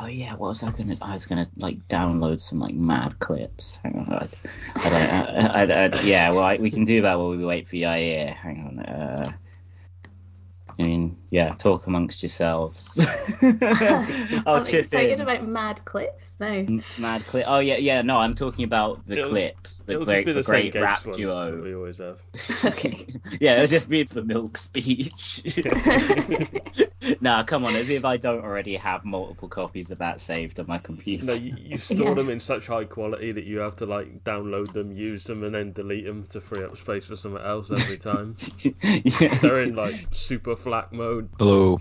Oh yeah, what was I gonna? I was gonna like download some like mad clips. Hang on, I, I don't. I, I, I, yeah, well, we can do that while we wait for Yair. Hang on. Uh, I mean, yeah, talk amongst yourselves. I'll I'm chip excited in. about mad clips now. M- Mad clip. Oh yeah, yeah. No, I'm talking about the It'll- clips. The It'll great, just be the the great Gapes rap duo. that we always have. Okay. yeah, it'll just be the milk speech. nah, come on, as if I don't already have multiple copies of that saved on my computer. No, you, you store Yeah. them in such high quality that you have to like download them, use them, and then delete them to free up space for something else every time. yeah. They're in like super FLAC mode. Hello.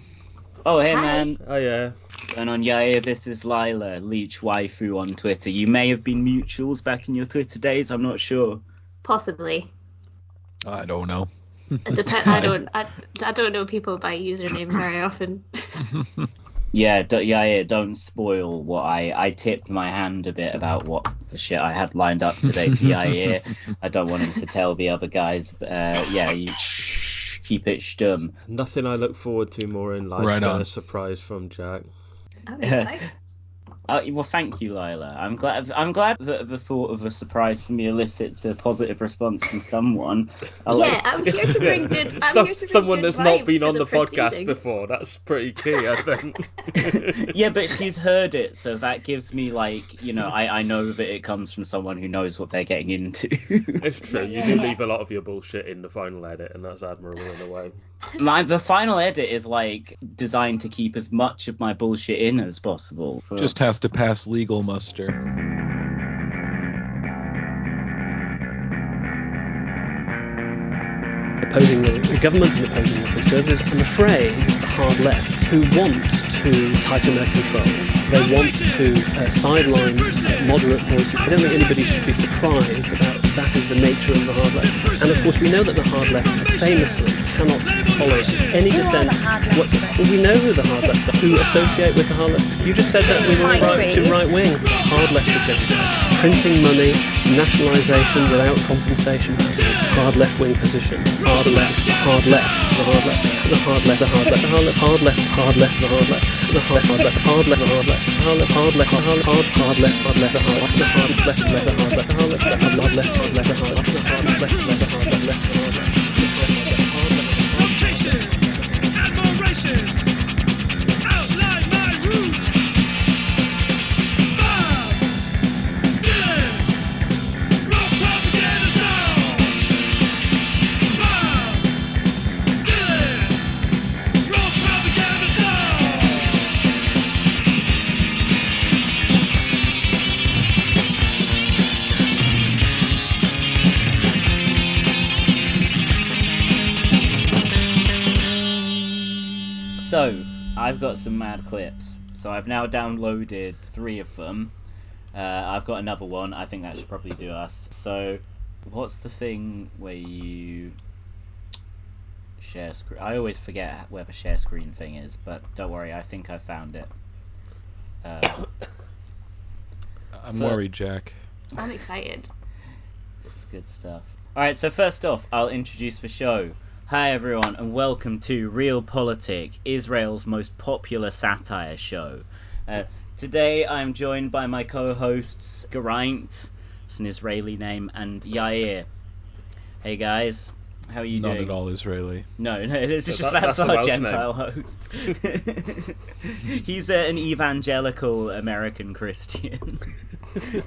Oh, hey Hi. man. Oh yeah, And on Yair, this is Lilah, Leech Waifu on Twitter. You may have been mutuals back in your Twitter days, I'm not sure. Possibly. I don't know. It depend. I don't. I, I don't know people by username very often. Yeah, d- Yair, don't spoil what I. I tipped my hand a bit about what the shit I had lined up today to Yair. I don't want him to tell the other guys. But, uh, yeah, you shh, keep it stum. nothing I look forward to more in life Right than on. a surprise from Jack. Oh, I'm excited. Uh, well, thank you, Lilah. I'm glad. I'm glad that the thought of a surprise for me elicits a positive response from someone. I yeah, like- I'm here to bring good. I'm Some- here to bring someone good that's not been on the, podcast before. That's pretty key, I think. yeah, but she's heard it, so that gives me like, you know, I, I know that it comes from someone who knows what they're getting into. It's true. You do leave a lot of your bullshit in the final edit, and that's admirable in a way. my the final edit is like designed to keep as much of my bullshit in as possible. For- Just has to pass legal muster. opposing the, the government and opposing the Conservatives. I'm afraid it's the hard left who want to tighten their control. They want to uh, sideline uh, moderate voices. I don't think anybody should be surprised about that is the nature of the hard left. And of course, we know that the hard left famously cannot tolerate any dissent. What's, well, we know who the hard left are, who associate with the hard left. You just said that we were Right wing. right wing. Hard left agenda. Printing money, nationalisation without compensation. Hard left wing position. Hard left, hard left, the hard left, the hard left, the hard left, the hard left, hard left, hard left, the hard left, the hard left, hard left, hard left, hard left, hard left, hard hard hard left, hard left, the hard the hard left, left, the hard left, the hard left, the hard left, left, hard left, the hard left, the hard left, left, the hard left, left, the hard left, the hard left, hard left, Location, admiration, outline my route. Bob Dylan, rock propaganda song. Bob Dylan, rock propaganda song. So, I've got some mad clips. So I've now downloaded three of them. Uh, I've got another one. I think that should probably do us. So, what's the thing where you share screen? I always forget where the share screen thing is, but don't worry. I think I found it. Uh, I'm For- worried, Jack. I'm excited. This is good stuff. Alright, so first off, I'll introduce the show. Hi, everyone, and welcome to Reel Politik, Israel's most popular satire show. Uh, today, I'm joined by my co hosts, Geraint, it's an Israeli name, and Yair. Hey, guys. How are you doing? Not doing? at all Israeli. No, no, it's Is just that- that's, that's our Welsh Gentile host. He's uh, an evangelical American Christian.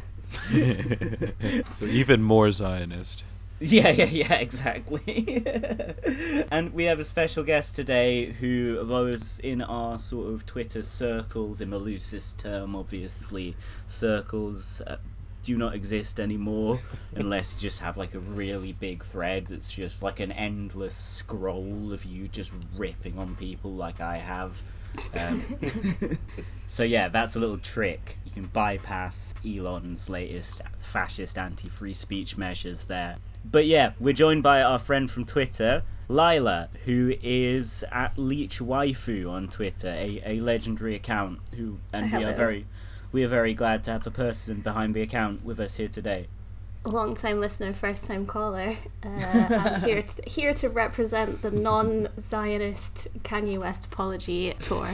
so even more Zionist. Yeah, yeah, yeah, exactly. and we have a special guest today who, those in our sort of Twitter circles, in the loosest term, obviously, circles uh, do not exist anymore unless you just have like a really big thread. It's just like an endless scroll of you just ripping on people like I have. Um, so yeah, that's a little trick. You can bypass Elon's latest fascist anti-free speech measures there. But yeah, we're joined by our friend from Twitter, Lilah, who is at Leech Waifu on Twitter, a, a legendary account. Who and we are very, we are very glad to have the person behind the account with us here today. Long time listener, first time caller. Uh, I'm here to, here to represent the non Zionist Kanye West apology tour.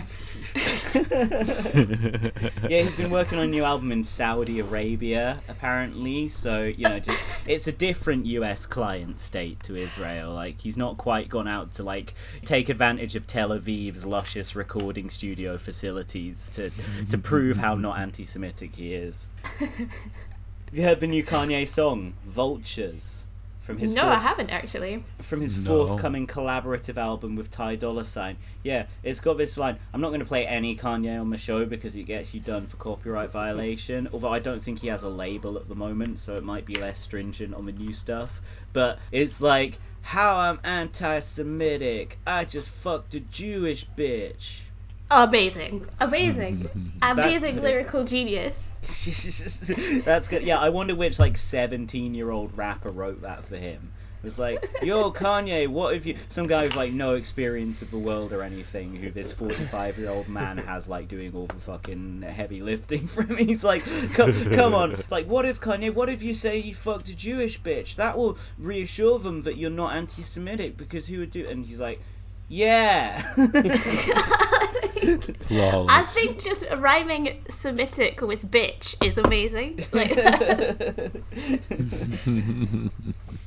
yeah, he's been working on a new album in Saudi Arabia, apparently. So you know, just it's a different U.S. client state to Israel. Like he's not quite gone out to like take advantage of Tel Aviv's luscious recording studio facilities to to prove how not anti-Semitic he is. Have you heard the new Kanye song, Vultures? From his no, fourth, I haven't actually. from his No. forthcoming collaborative album with Ty Dolla Sign. Yeah, it's got this line. I'm not going to play any Kanye on the show because it gets you done for copyright violation. Although I don't think he has a label at the moment, so it might be less stringent on the new stuff. But it's like how I'm anti-Semitic. I just fucked a Jewish bitch. Amazing, amazing, amazing lyrical genius. That's good. Yeah, I wonder which like 17 year old rapper wrote that for him. It was like, yo, Kanye, what if you. Some guy with like no experience of the world or anything, who this 45 year old man has like doing all the fucking heavy lifting for him. He's like, come, come on. It's like, what if, Kanye, what if you say you fucked a Jewish bitch? That will reassure them that you're not anti Semitic because who would do. And he's like, yeah. Flawless. I think just rhyming Semitic with bitch is amazing. Like, that's-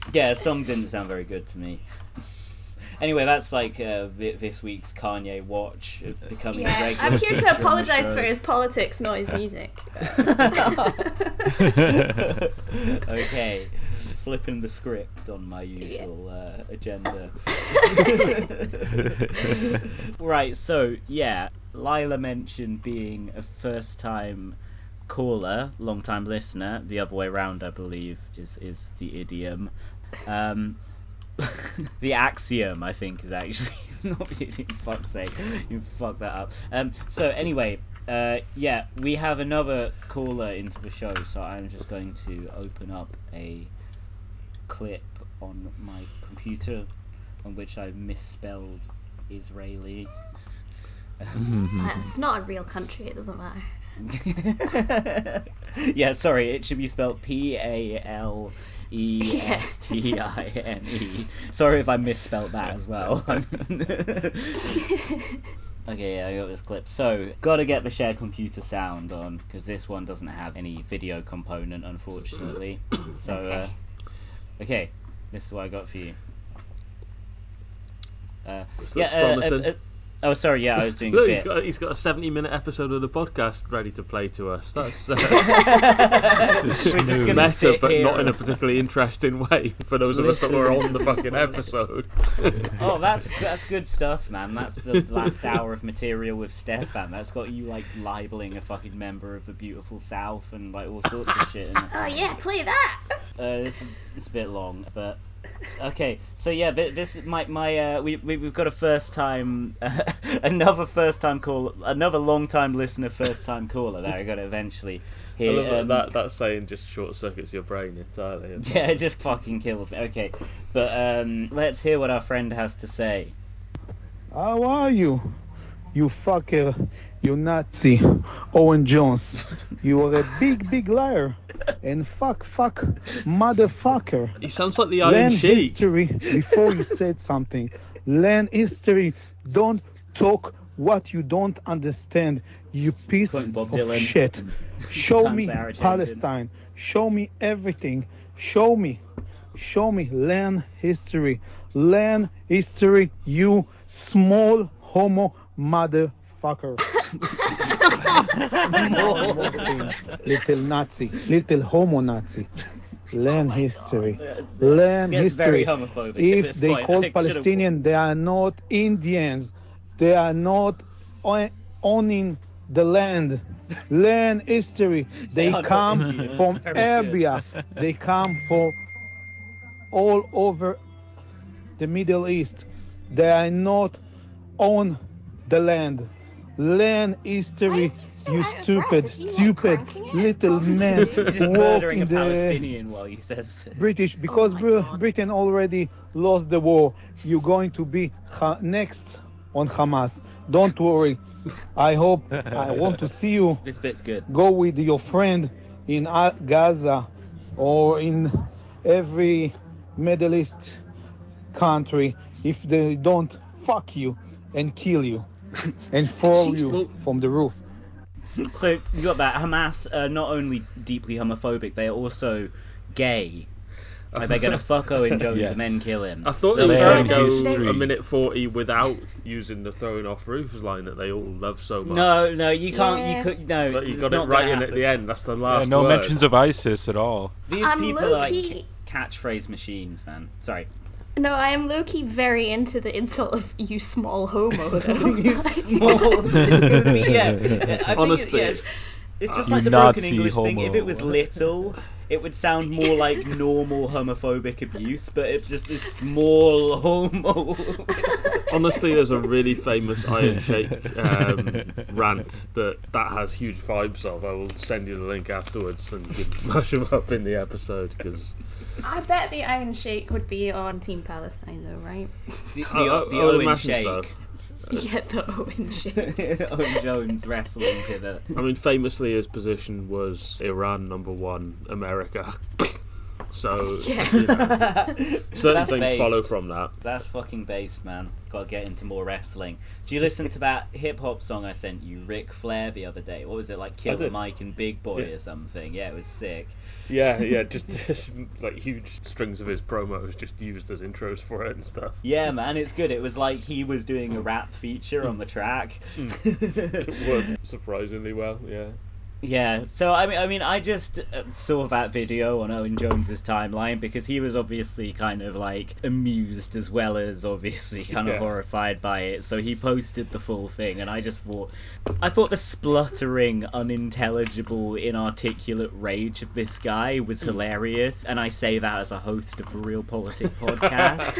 yeah, song didn't sound very good to me. Anyway, that's like uh, this week's Kanye watch uh, becoming a yeah, regular. I'm here to apologise for his politics, not his music. okay, flipping the script on my usual uh, agenda. right, so yeah, Lilah mentioned being a first time caller, long time listener. The other way around, I believe, is is the idiom. Um, the axiom, I think, is actually not the idiom. Fuck's sake, you fuck that up. Um, so anyway, uh, yeah, we have another caller into the show, so I'm just going to open up a clip on my computer on which I misspelled Israeli. It's not a real country, it doesn't matter. yeah, sorry, it should be spelled P A L E S T I N E. Sorry if I misspelled that as well. okay, yeah, I got this clip. So, gotta get the share computer sound on because this one doesn't have any video component, unfortunately. So, uh, okay, this is what I got for you. Uh, This yeah, looks uh, promising. uh, uh, oh, sorry, yeah, I was doing a Look, bit. he's got he's got a seventy minute episode of the podcast ready to play to us. That's uh, We're just smooth. gonna meta, sit but here not in a particularly interesting way for those of us that were on the fucking episode. Oh, that's that's good stuff, man. That's the last hour of material with Stefan. That's got you like libeling a fucking member of the beautiful South and like all sorts of shit. In it. Oh yeah, play that! Uh, this is it's a bit long, but okay. So yeah, thi- this is my my uh, we we- we've got a first time another first time call another long time listener first time caller. There, I got it eventually. I Here, love that, um, that that saying just short circuits your brain entirely. Yeah, it just fucking kills me. Okay, but um, let's hear what our friend has to say. How are you? You fucker. You Nazi. Owen Jones. You are a big, big liar. And fuck, fuck, motherfucker. He sounds like the Iron Learn Sheik. history before you said something. Learn history. Don't talk what you don't understand. You piece Quoting of Dylan. shit. Show me they are changing. Palestine. Show me everything. Show me. Show me. Learn history. Learn history, you small homo motherfucker. little Nazi. Little homo Nazi. Learn oh history. Learn Gets very history. homophobic at If this they point. Call Palestinian, they are not Indians. They are not owning the land. Learn history. They are come from Arabia. They come from all over the Middle East. They are not on the land. Learn history, is you out stupid, breath? Is he, like, stupid cranking little man He's just murdering a Palestinian while he says this. British oh because Oh Br- Britain already lost the war. You're going to be ha- next on Hamas. Don't worry. I hope I want to see you This bit's good. go with your friend in uh, Gaza or in every Middle East country if they don't fuck you and kill you and fall you Jesus. from the roof. So you got that. Hamas are not only deeply homophobic, they are also gay. Like they're gonna fuck Owen Jones Yes. and then kill him. I thought They'll he was gonna go history. a minute 40 without using the throwing off roofs line that they all love so much. No, no, you can't. Yeah. You could no. But you it's got not it right gonna in at the end. That's the Yeah, last no word. mentions of ISIS at all. These I'm people are like low-key- catchphrase machines, man. Sorry. No, I am low key very into the insult of you small homo though. You small. yeah, I think Honestly. it, yeah, it's, it's just You like the broken Nazi English thing. If it was homo. little, it would sound more like normal homophobic abuse, but it's just this small homo. Honestly, there's a really famous Iron Sheik um, rant that that has huge vibes of. I will send you the link afterwards and you can mash them up in the episode because I bet the Iron Sheik would be on Team Palestine though, right? the the, I- I- the I would Owen imagine so. Sheik. Yeah, the Owen Sheik. Owen Jones wrestling pivot. I mean, famously, his position was Iran number one, America. So Yeah. you know, certain That's things based. follow from that. That's fucking based, man. Gotta get into more wrestling. Do you listen to that hip hop song I sent you, Ric Flair, the other day? What was it like, Killer did. Mike and Big Boi Yeah. or something? Yeah, it was sick. Yeah, yeah, just, just like huge strings of his promos just used as intros for it and stuff. Yeah, man, it's good. It was like he was doing a rap feature on the track. Hmm. It worked surprisingly well. Yeah. Yeah, so I mean, I mean, I just uh, saw that video on Owen Jones's timeline because he was obviously kind of like amused as well as obviously kind of Yeah. horrified by it. So he posted the full thing, and I just thought, I thought the spluttering, unintelligible, inarticulate rage of this guy was hilarious, and I say that as a host of a Reel Politik podcast.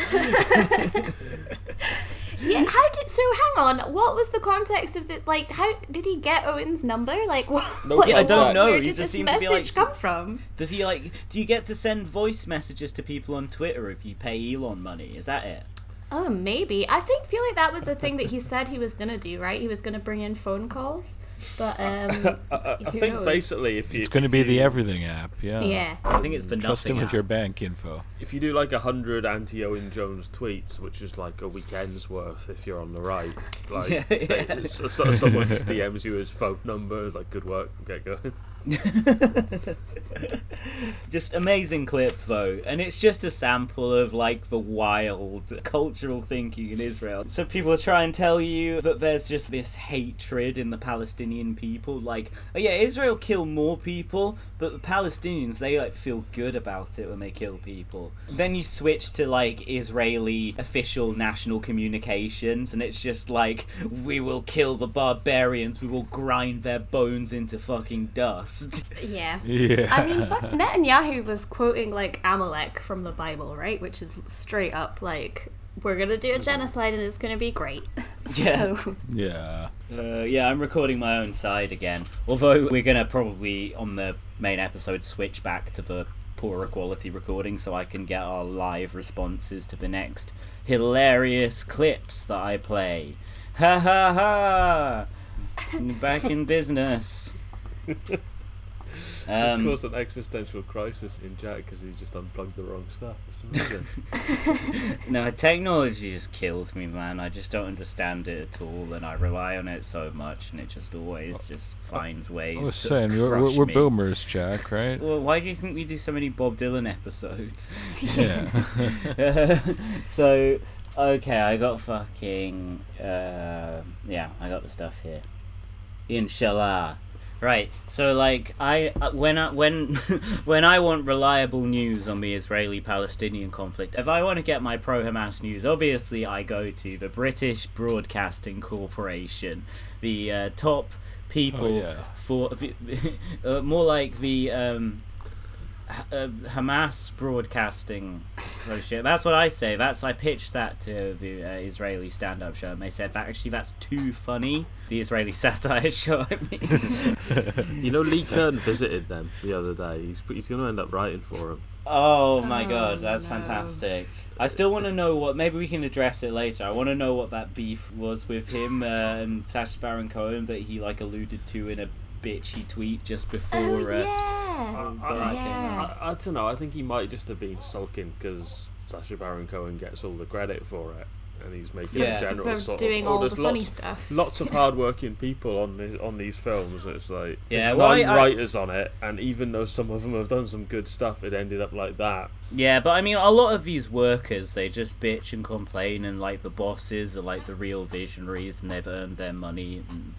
Yeah, how did so hang on, what was the context of the like how did he get Owen's number? Like what, No what Yeah, I don't know, where he did just this to be, like, message come from? Does he like? Do you get to send voice messages to people on Twitter if you pay Elon money? Is that it? Oh, maybe. I think feel like that was the thing that he said he was gonna do, right? He was gonna bring in phone calls. But um I, I, I think knows? basically if you It's going to if be the everything app. Yeah. yeah. I think it's for Trust nothing. him with app. your bank info. if you do like a hundred anti Owen Jones tweets, which is like a weekend's worth if you're on the right, like Yeah, they- so- so- someone DMs you his phone number, like good work, get going. just amazing clip though, and it's just a sample of like the wild cultural thinking in Israel. So people try and tell you that there's just this hatred in the Palestinian people, like, oh yeah, Israel kill more people, but the Palestinians they like feel good about it when they kill people. Then you switch to like Israeli official national communications, and it's just like, we will kill the barbarians, we will grind their bones into fucking dust. Yeah. Yeah. I mean, fuck, Netanyahu was quoting like Amalek from the Bible, right? Which is straight up like we're gonna do a genocide and it's gonna be great. Yeah. So, yeah. Uh, yeah, I'm recording my own side again. Although we're gonna probably on the main episode switch back to the poorer quality recording so I can get our live responses to the next hilarious clips that I play. Ha ha ha! Back in business. It Um, caused an existential crisis in Jack because he just unplugged the wrong stuff. It's amazing. no, technology just kills me, man. I just don't understand it at all, and I rely on it so much, and it just always just finds ways I was to saying, we're, crush we're, we're me. boomers, Jack, right? Well, why do you think we do so many Bob Dylan episodes? Yeah. so, okay, I got fucking. Uh, yeah, I got the stuff here. Inshallah. Right, so like I uh, when I when when I want reliable news on the Israeli-Palestinian conflict, if I want to get my pro-Hamas news, obviously I go to the British Broadcasting Corporation, the uh, top people Oh, yeah. for the, uh, more like the um, Hamas Broadcasting Association. That's what I say. That's I pitched that to the uh, Israeli stand-up show, and they said that actually that's too funny. The Israeli satire show. I mean. you know, Lee Kern visited them the other day. He's he's going to end up writing for him. Oh my Oh, god, that's no. fantastic. I still want to know what. Maybe we can address it later. I want to know what that beef was with him uh, and Sacha Baron Cohen that he like alluded to in a bitchy tweet just before. oh uh, yeah. Yeah. I, I, Yeah. I, I don't know. I think he might just have been sulking because Sacha Baron Cohen gets all the credit for it, and he's making Yeah. a general For sort doing of. oh, all there's the funny lots, stuff. Lots of hardworking people on this, on these films. and It's like Yeah, there's well, nine I- I- writers on it, and even though some of them have done some good stuff, it ended up like that. Yeah, but I mean, a lot of these workers, they just bitch and complain, and like the bosses are like the real visionaries, and they've earned their money. And...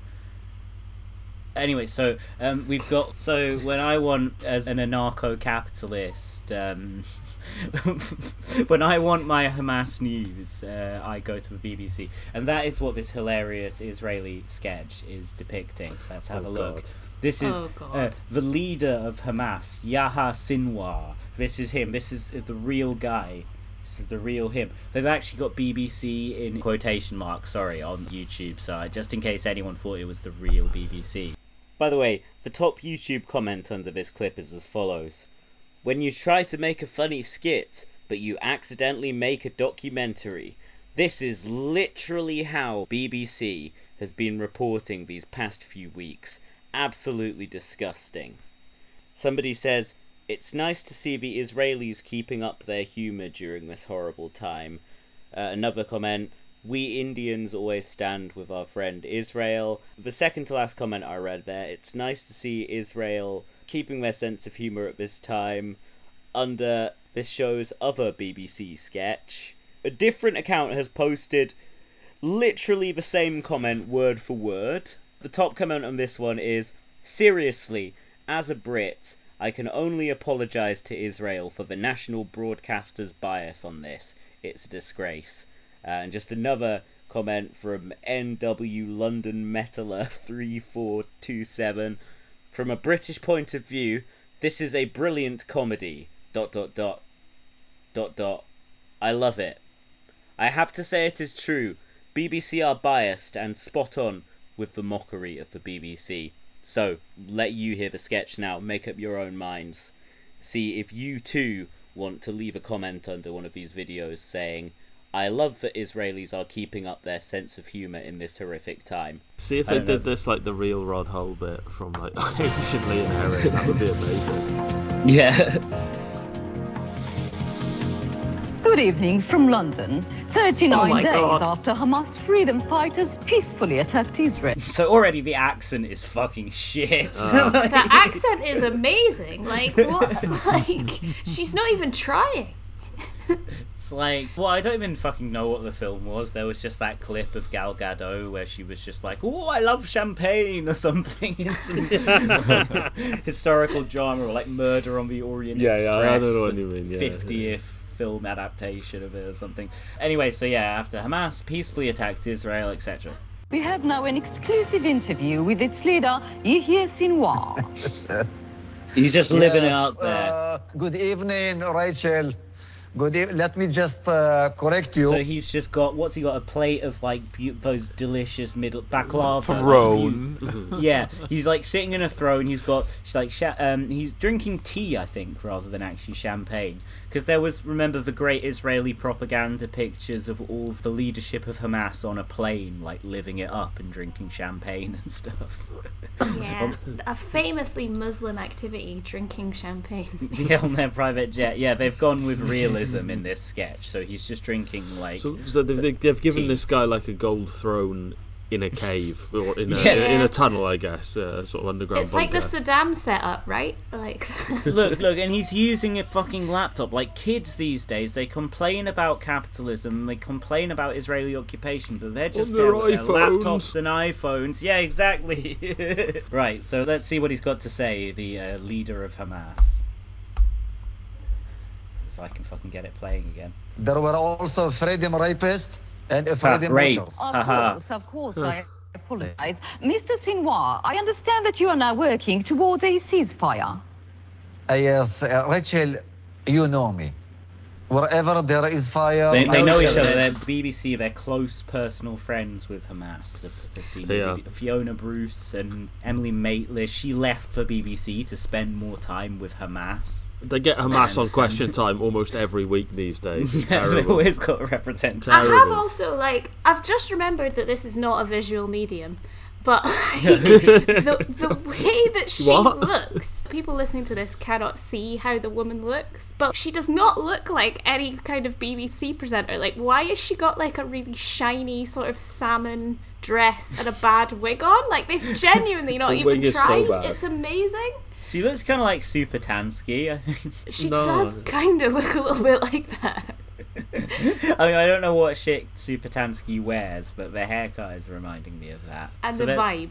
Anyway, so um, we've got so when I want as an anarcho-capitalist, um, when I want my Hamas news, uh, I go to the BBC, and that is what this hilarious Israeli sketch is depicting. Let's have Oh, a look. God. This is Oh, uh, the leader of Hamas, Yahya Sinwar. This is him. This is the real guy. This is the real him. They've actually got BBC in quotation marks, sorry, on YouTube, so just in case anyone thought it was the real BBC. By the way, the top YouTube comment under this clip is as follows When you try to make a funny skit, but you accidentally make a documentary, this is literally how BBC has been reporting these past few weeks. Absolutely disgusting. Somebody says, It's nice to see the Israelis keeping up their humour during this horrible time. Uh, another comment, We Indians always stand with our friend Israel. The second to last comment I read there, it's nice to see Israel keeping their sense of humour at this time. Under this show's other BBC sketch, a different account has posted literally the same comment word for word. The top comment on this one is Seriously, as a Brit, I can only apologise to Israel for the national broadcaster's bias on this. It's a disgrace. Uh, and just another comment from NW London Metaler 3427. From a British point of view, this is a brilliant comedy. Dot dot dot. Dot dot. I love it. I have to say it is true. BBC are biased and spot on with the mockery of the BBC. So, let you hear the sketch now, make up your own minds. See if you too want to leave a comment under one of these videos saying, I love that Israelis are keeping up their sense of humour in this horrific time. See if I they don't know. did this like the real Rod Hull bit from like Anciently Inherent. That would be amazing. Yeah. Good evening from London. 39 Oh days God. after Hamas freedom fighters peacefully attacked Israel. So already the accent is fucking shit. Uh. Like- The accent is amazing. Like what? Like she's not even trying. It's like, well, I don't even fucking know what the film was. There was just that clip of Gal Gadot where she was just like, "Oh, I love champagne" or something in some historical drama, or like Murder on the Orient Yeah, Express. yeah, I don't know what the you mean, yeah, 50th film adaptation of it or something. Anyway, so yeah, after Hamas peacefully attacked Israel, etc. We have now an exclusive interview with its leader, Yahya Sinwar. He's just living Yes, out there. uh, good evening, Rachel. Good. E- let me just uh, correct you. So he's just got what's he got? A plate of like bu- those delicious middle baklava. like, Throne. bu- yeah, he's like sitting in a throne. He's got she's like sha- um he's drinking tea, I think, rather than actually champagne. Because there was remember the great Israeli propaganda pictures of all the leadership of Hamas on a plane, like living it up and drinking champagne and stuff. Yeah, a famously Muslim activity, drinking champagne. yeah, on their private jet. Yeah, they've gone with realism in this sketch. So he's just drinking like So, so they've, they've given Tea. this guy like a gold throne in a cave or in a, Yeah. in a tunnel, I guess, uh, sort of underground It's like the bunker. Saddam setup, right? Like look, look, and he's using a fucking laptop. Like kids these days, they complain about capitalism, they complain about Israeli occupation, but they're just their there with their laptops and iPhones. Yeah, exactly. right. So let's see what he's got to say. The uh, leader of Hamas. If I can fucking get it playing again. there were also freedom rapists and freedom rape. watchers. Of course, of course, I apologize. Mr. Sinwar, I understand that you are now working towards a ceasefire. Uh, yes, uh, Rachel, you know me. Wherever there is fire, They, they know each other. They're BBC. They're close personal friends with Hamas. The, the senior Yeah. BB Fiona Bruce and Emily Maitlis. She left for BBC to spend more time with Hamas. They get Hamas on. Question Time almost every week these days. Yeah, they've always got a representative. I have also like I've just remembered that this is not a visual medium, but like, the the way that she What? looks, people people listening to this cannot see how the woman looks, but she does not look like any kind of BBC presenter. Like, why has she got like a really shiny sort of salmon dress and a bad wig on? Like, they've genuinely not The even wig is so tried. it's amazing. She looks kind of like Super Tansky. I think. She No. does kind of look a little bit like that. I mean, I don't know what shit Super Tansky wears, but the haircut is reminding me of that. And So the that- vibe.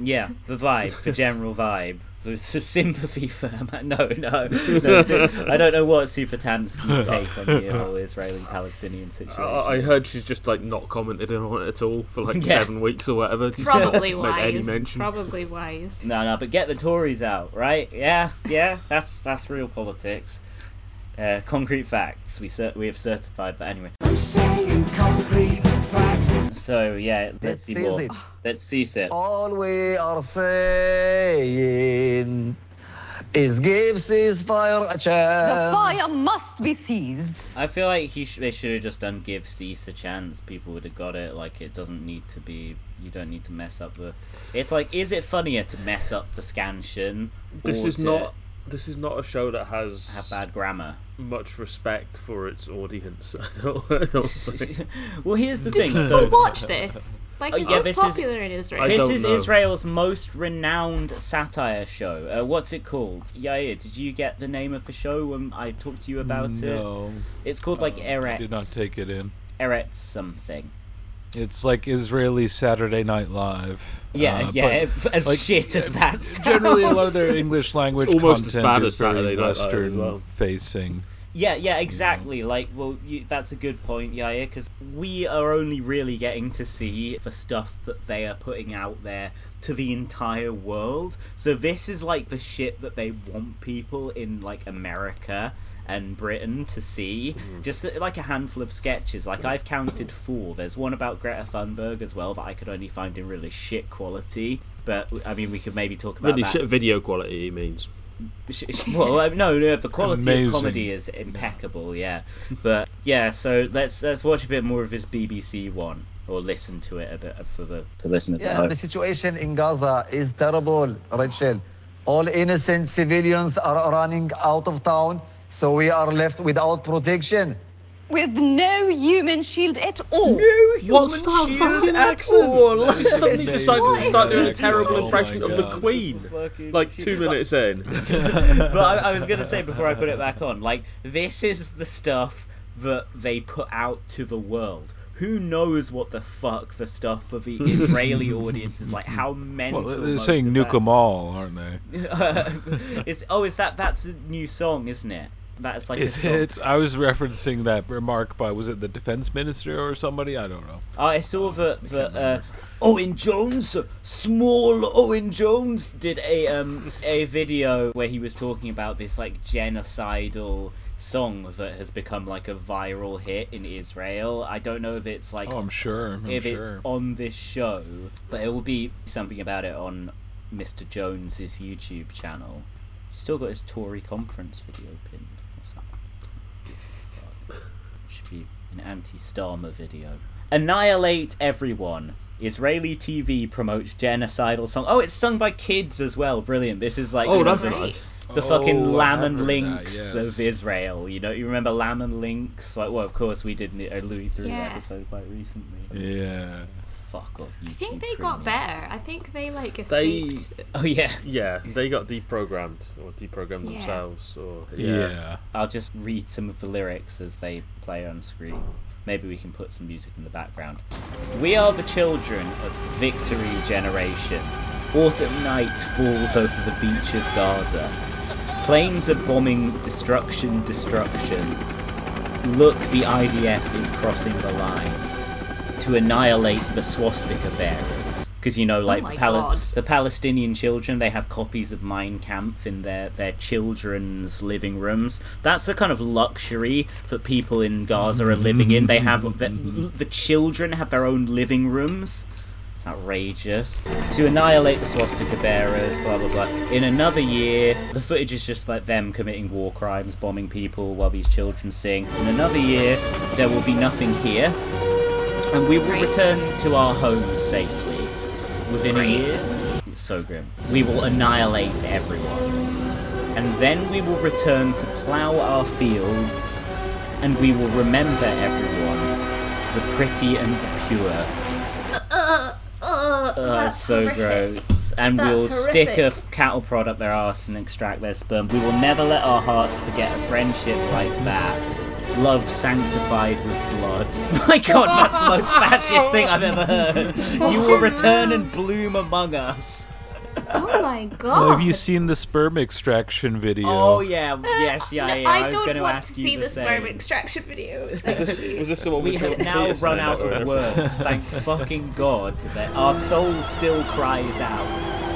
Yeah, the vibe, the general vibe, the, the sympathy for her. No, no, no. so- I don't know what Super Tansky's take on the whole Israeli-Palestinian situation. I, I heard she's just like not commented on it at all for like Yeah. seven weeks or whatever. Probably not made any wise. mention. Probably wise. No, no, but get the Tories out, right? Yeah, yeah, that's that's real politics. Uh, concrete facts. We cer- we have certified, but anyway. So yeah, let's Let's see seize more. it. Let's seize it. All we are saying is give ceasefire a chance. The fire must be seized. I feel like he sh- they should have just done give Cease a chance. People would have got it. Like it doesn't need to be. You don't need to mess up the. It's like, is it funnier to mess up the scansion This or is to not. This is not a show that has have bad grammar? much respect for its audience. I don't, I don't think. well, here's the Do thing. people So watch this? Like, Oh, is yeah, this, this is- popular in Israel? I this don't is know. Israel's most renowned satire show. Uh, what's it called? Yair, did you get the name of the show when I talked to you about it? no, It's called like uh, Eretz. I did not take it in. Eretz something. It's like Israeli Saturday Night Live. Yeah, uh, yeah. as like, shit as that sounds. Generally, a lot of their English language almost as content is very Night Live as Western well. facing. Yeah, yeah, exactly. Like, well, you, that's a good point, Yair, because we are only really getting to see the stuff that they are putting out there to the entire world. So this is like the shit that they want people in like America and Britain to see. Just uh, like a handful of sketches. Like I've counted four. There's one about Greta Thunberg as well that I could only find in really shit quality. But I mean, we could maybe talk about that. Really that. shit video quality. He means. Sh- sh- well, uh, no, no, the quality Amazing. of comedy is impeccable, yeah. But yeah, so let's let's watch a bit more of his BBC one or listen to it a bit for the for listeners. at Yeah, home. the situation in Gaza is terrible, Rachel. All innocent civilians are running out of town, so we are left without protection. With no human shield at all. What's that fucking accent? He suddenly amazing, decided to start doing a terrible. Oh impression of the Queen. Fucking Like two minutes in. but I, I was gonna say before I put it back on, like this is the stuff that they put out to the world. Who knows what the fuck the stuff for the Israeli audience is like? How mental? Well, they're most saying of nuke that 'em all, aren't they? it's, oh, is that that's a new song, isn't it? That's like Is song. it? I was referencing that remark by was it the defense minister or somebody? I don't know. Oh, I saw that I that can't uh. Owen Jones, small Owen Jones, did a um a video where he was talking about this like genocidal song that has become like a viral hit in Israel. I don't know if it's like Oh, I'm sure. I'm if it's on this show, but it will be something about it on Mr. Jones's YouTube channel. Still got his Tory conference video pinned. What's that? Should be an anti-Starmer video. Annihilate everyone. Israeli TV promotes genocidal song. Oh, it's sung by kids as well. Brilliant. This is like Oh, you know, that's the, nice. the fucking Oh, I Lamb and heard that, Lynx yes. of Israel. You know, you remember Lamb and Lynx? Like, well, of course we did a uh, Louis Theroux Yeah. episode quite recently. Yeah. Fuck off, YouTube I think they got better. I think they like They- escaped. Oh yeah. Yeah, they got deprogrammed or deprogrammed Yeah. themselves. Or Yeah. yeah. I'll just read some of the lyrics as they play on screen. Maybe we can put some music in the background. We are the children of the victory generation. Autumn night falls over the beach of Gaza. Planes are bombing destruction, destruction. Look, the IDF is crossing the line to annihilate the swastika bearers. Because you know, oh like my the, Pal- the Palestinian children, they have copies of Mein Kampf in their their children's living rooms. That's a kind of luxury that people in Gaza are living in. They have the, the children have their own living rooms. It's outrageous. To annihilate the swastika bearers, blah blah blah. In another year, the footage is just like them committing war crimes, bombing people while these children sing. In another year, there will be nothing here, and we will return to our homes safely. Within a year, it's so grim. We will annihilate everyone. And then we will return to plough our fields, and we will remember everyone, the pretty and the pure. Uh, uh, Oh, that's so horrific. gross. And That's we'll stick a cattle prod up their arse and extract their sperm. We will never let our hearts forget a friendship like that. Love sanctified with blood. My god, that's the most fascist thing I've ever heard. You will return and bloom among us. Oh my god. Have you seen the sperm extraction video? Oh yeah, uh, yes, yeah, No, yeah. I, I, was don't going to want ask to you see the, the sperm same. extraction video. Was this, was this the one We with have now run out of words. Thank fucking God that our soul still cries out.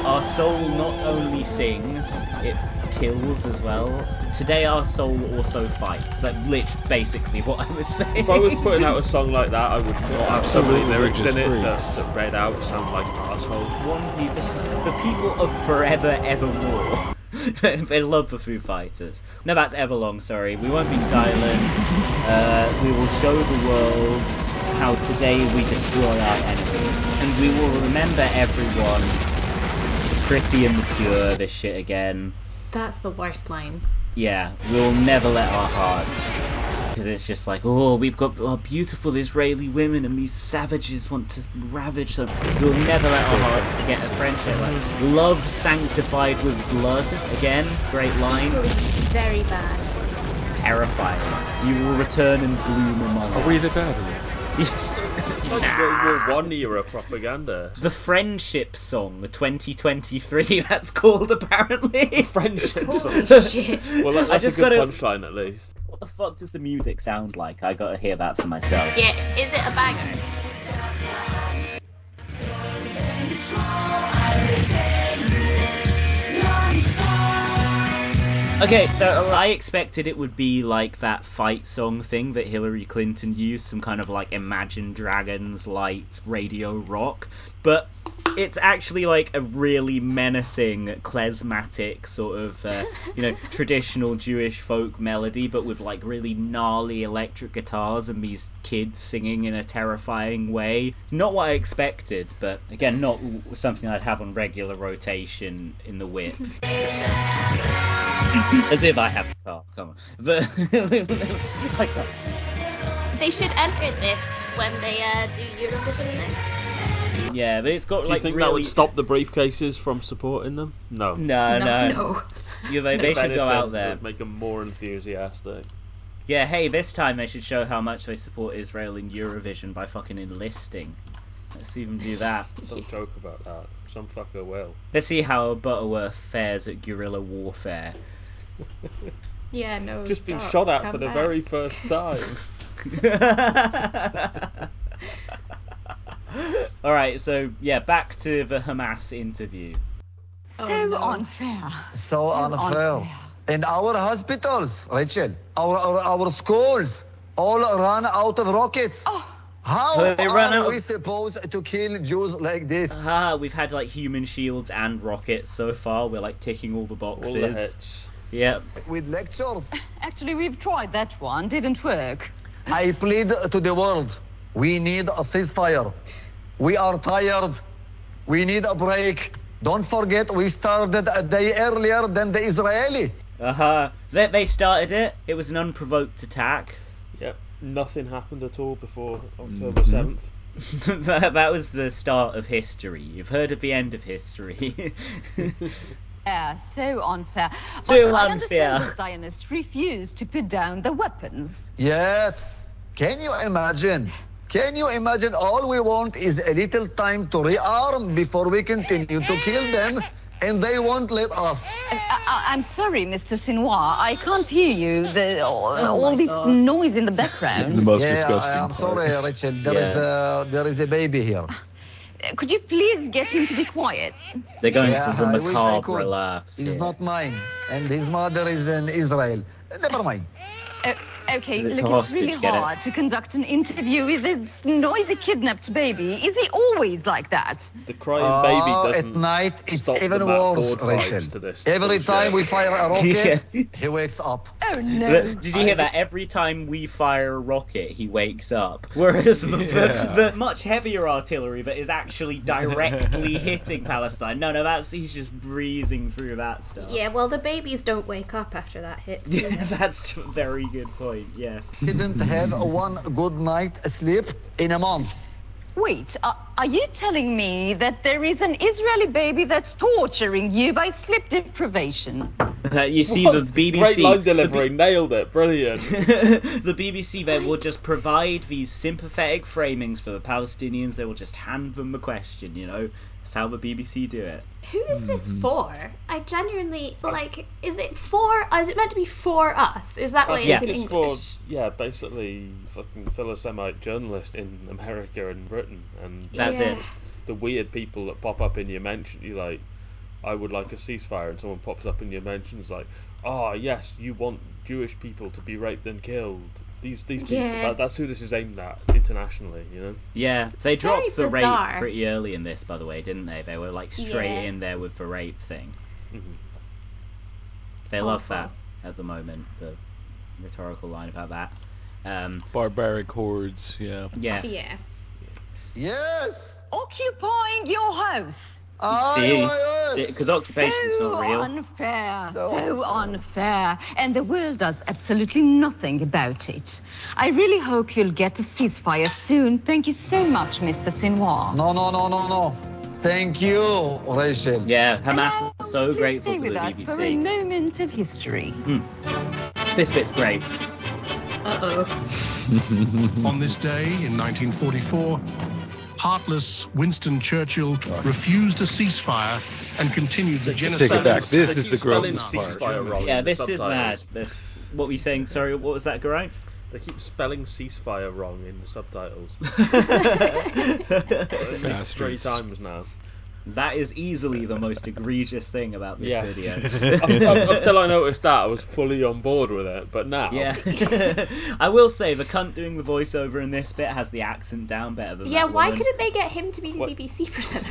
Our soul not only sings, it kills as well. Today our soul also fights. Like literally, basically what I was saying. If I was putting out a song like that, I would not have so many Absolute lyrics in it that, that read out sound like arsehole. one people, the people of Forever Evermore. they love the Foo Fighters. No, that's Everlong. Sorry, we won't be silent. Uh, we will show the world how today we destroy our enemy, and we will remember everyone, the pretty and the pure. This shit again. That's the worst line. Yeah, we'll never let our hearts. Because it's just like, oh, we've got our beautiful Israeli women, and these savages want to ravage them. We'll never let our hearts forget a friendship. Like, love sanctified with blood. Again, great line. Very bad. Terrifying. You will return and bloom among Are we the us. baddies? It's World War One era propaganda. The friendship song, the 2023, that's called apparently. Friendship Holy song. shit. Well, that, I that's just a good gotta- punchline at least. what the fuck does the music sound like? I gotta hear that for myself. Yeah, is it a banger? Okay, um, so I expected it would be like that fight song thing that Hillary Clinton used, some kind of like Imagine Dragons light radio rock, but it's actually like a really menacing, klezmatic sort of, uh, you know, traditional Jewish folk melody, but with like really gnarly electric guitars and these kids singing in a terrifying way. Not what I expected, but again, not something I'd have on regular rotation in the whip. As if I have a car, come on. But. They should enter this when they uh, do Eurovision next. Yeah, but it's got Do like you think really. that would stop the briefcases from supporting them? No. No, no, no. Yeah, they, they should go out there. make them more enthusiastic. Yeah, hey, this time they should show how much they support Israel in Eurovision by fucking enlisting. Let's see them do that. Don't joke about that. Some fucker will. Let's see how Butterworth fares at guerrilla warfare. Yeah, no. Just been shot at Come for the very first time. All right, so yeah, back to the Hamas interview. So no. unfair. So unfair. In our hospitals, Rachel, our, our, our schools all run out of rockets. Oh. How They run are out we of- supposed to kill Jews like this? Ah, we've had like human shields and rockets so far. We're like ticking all the boxes. All boxes. the hits. Yep. With lectures? Actually, we've tried that one. Didn't work. I plead to the world. We need a ceasefire. We are tired. We need a break. Don't forget, we started a day earlier than the Israeli. Uh huh. They, they started it. It was an unprovoked attack. Yep. Nothing happened at all before October 7th. that, that was the start of history. You've heard of the end of history. Yeah, so unfair. So but I unfair. understand the Zionists refused to put down the weapons. Yes. Can you imagine? Can you imagine? All we want is a little time to rearm before we continue to kill them, and they won't let us. I, I, I'm sorry, Mr. Sinois. I can't hear you. The, all, Oh all this God. noise in the background. This is the most yeah, disgusting I, am part. sorry, Rachel. There is Yeah. a there is a baby here. Uh, Could you please get him to be quiet? They're going Yeah, for the I wish I macabre could. laughs. He's here. not mine, and his mother is in Israel. Never mind. Uh, okay, 'Cause it's look, it's really hostage, get it? hard to conduct an interview with this noisy kidnapped baby. Is he always like that? The crying Oh, baby at doesn't night it's stop even the Matt worse, Rachel. Every bullshit. time we fire a rocket, Yeah. he wakes up. Oh no. But did you hear that? Every time we fire a rocket, he wakes up. Whereas the, Yeah. the, the much heavier artillery that is actually directly hitting Palestine, no, no, that's he's just breezing through that stuff. Yeah, well, the babies don't wake up after that hits. Yeah, that's a very good point. Yes. Didn't have one good night sleep in a month. Wait, uh, are you telling me that there is an Israeli baby that's torturing you by sleep deprivation? Uh, you see the BBC. Great line the delivery, nailed it, brilliant. the BBC then will just provide these sympathetic framings for the Palestinians. They will just hand them the question, you know. That's how the BBC do it. Who is this Mm-hmm. for? I genuinely like. Is it for? Is it meant to be for us? Is that why I it's think in it's English? for yeah, basically fucking Philosemite journalists in America and Britain, and That's Yeah. it. the weird people that pop up in your mention. You like, I would like a ceasefire, and someone pops up in your mentions like, ah, yes, you want Jewish people to be raped and killed. These these people. Yeah. That, that's who this is aimed at internationally. You know. Yeah, they Very dropped the bizarre. rape pretty early in this, by the way, didn't they? They were like straight Yeah. in there with the rape thing. Mhm. They love Awful. that at the moment. The rhetorical line about that. Um, Barbaric hordes, yeah. yeah. Yeah. Yes. Occupying your house. See, because occupation's so not real. unfair, So so, unfair, and the world does absolutely nothing about it. I really hope you'll get a ceasefire soon. Thank you so much, Mr. Sinwar. No, no, no, no, no. Thank you, Rachel. Yeah, Hamas Now, is so please grateful stay to with the us for a BBC. moment of history. This bit's great. Uh oh. On this day in 1944, heartless Winston Churchill refused a ceasefire and continued the genocide. Take it back. This is the spelling grossest part. ceasefire Yeah, this is mad. subtitles. This, what were you saying? Sorry, what was that, Geraint? They keep spelling ceasefire wrong in the subtitles. Three times now. That is easily the most egregious thing about this Yeah. video. Up- up- Until I noticed that, I was fully on board with it. But now, Yeah. I will say the cunt doing the voiceover in this bit has the accent down better than Yeah. that Why woman. couldn't they get him to be the What- BBC presenter?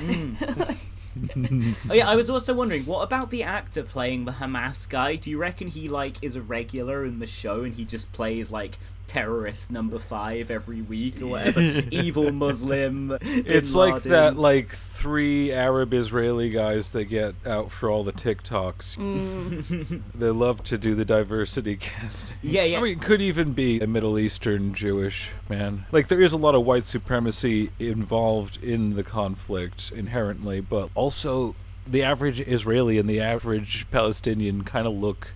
Hmm. Oh yeah, I was also wondering, what about the actor playing the Hamas guy? Do you reckon he like is a regular in the show and he just plays like terrorist number five every week or whatever? Evil Muslim. It's Bin like that, like three Arab Israeli guys that get out for all the TikToks. Mm. They love to do the diversity casting. Yeah, yeah. I mean, it could even be a Middle Eastern Jewish man. Like, there is a lot of white supremacy involved in the conflict inherently, but also the average Israeli and the average Palestinian kind of look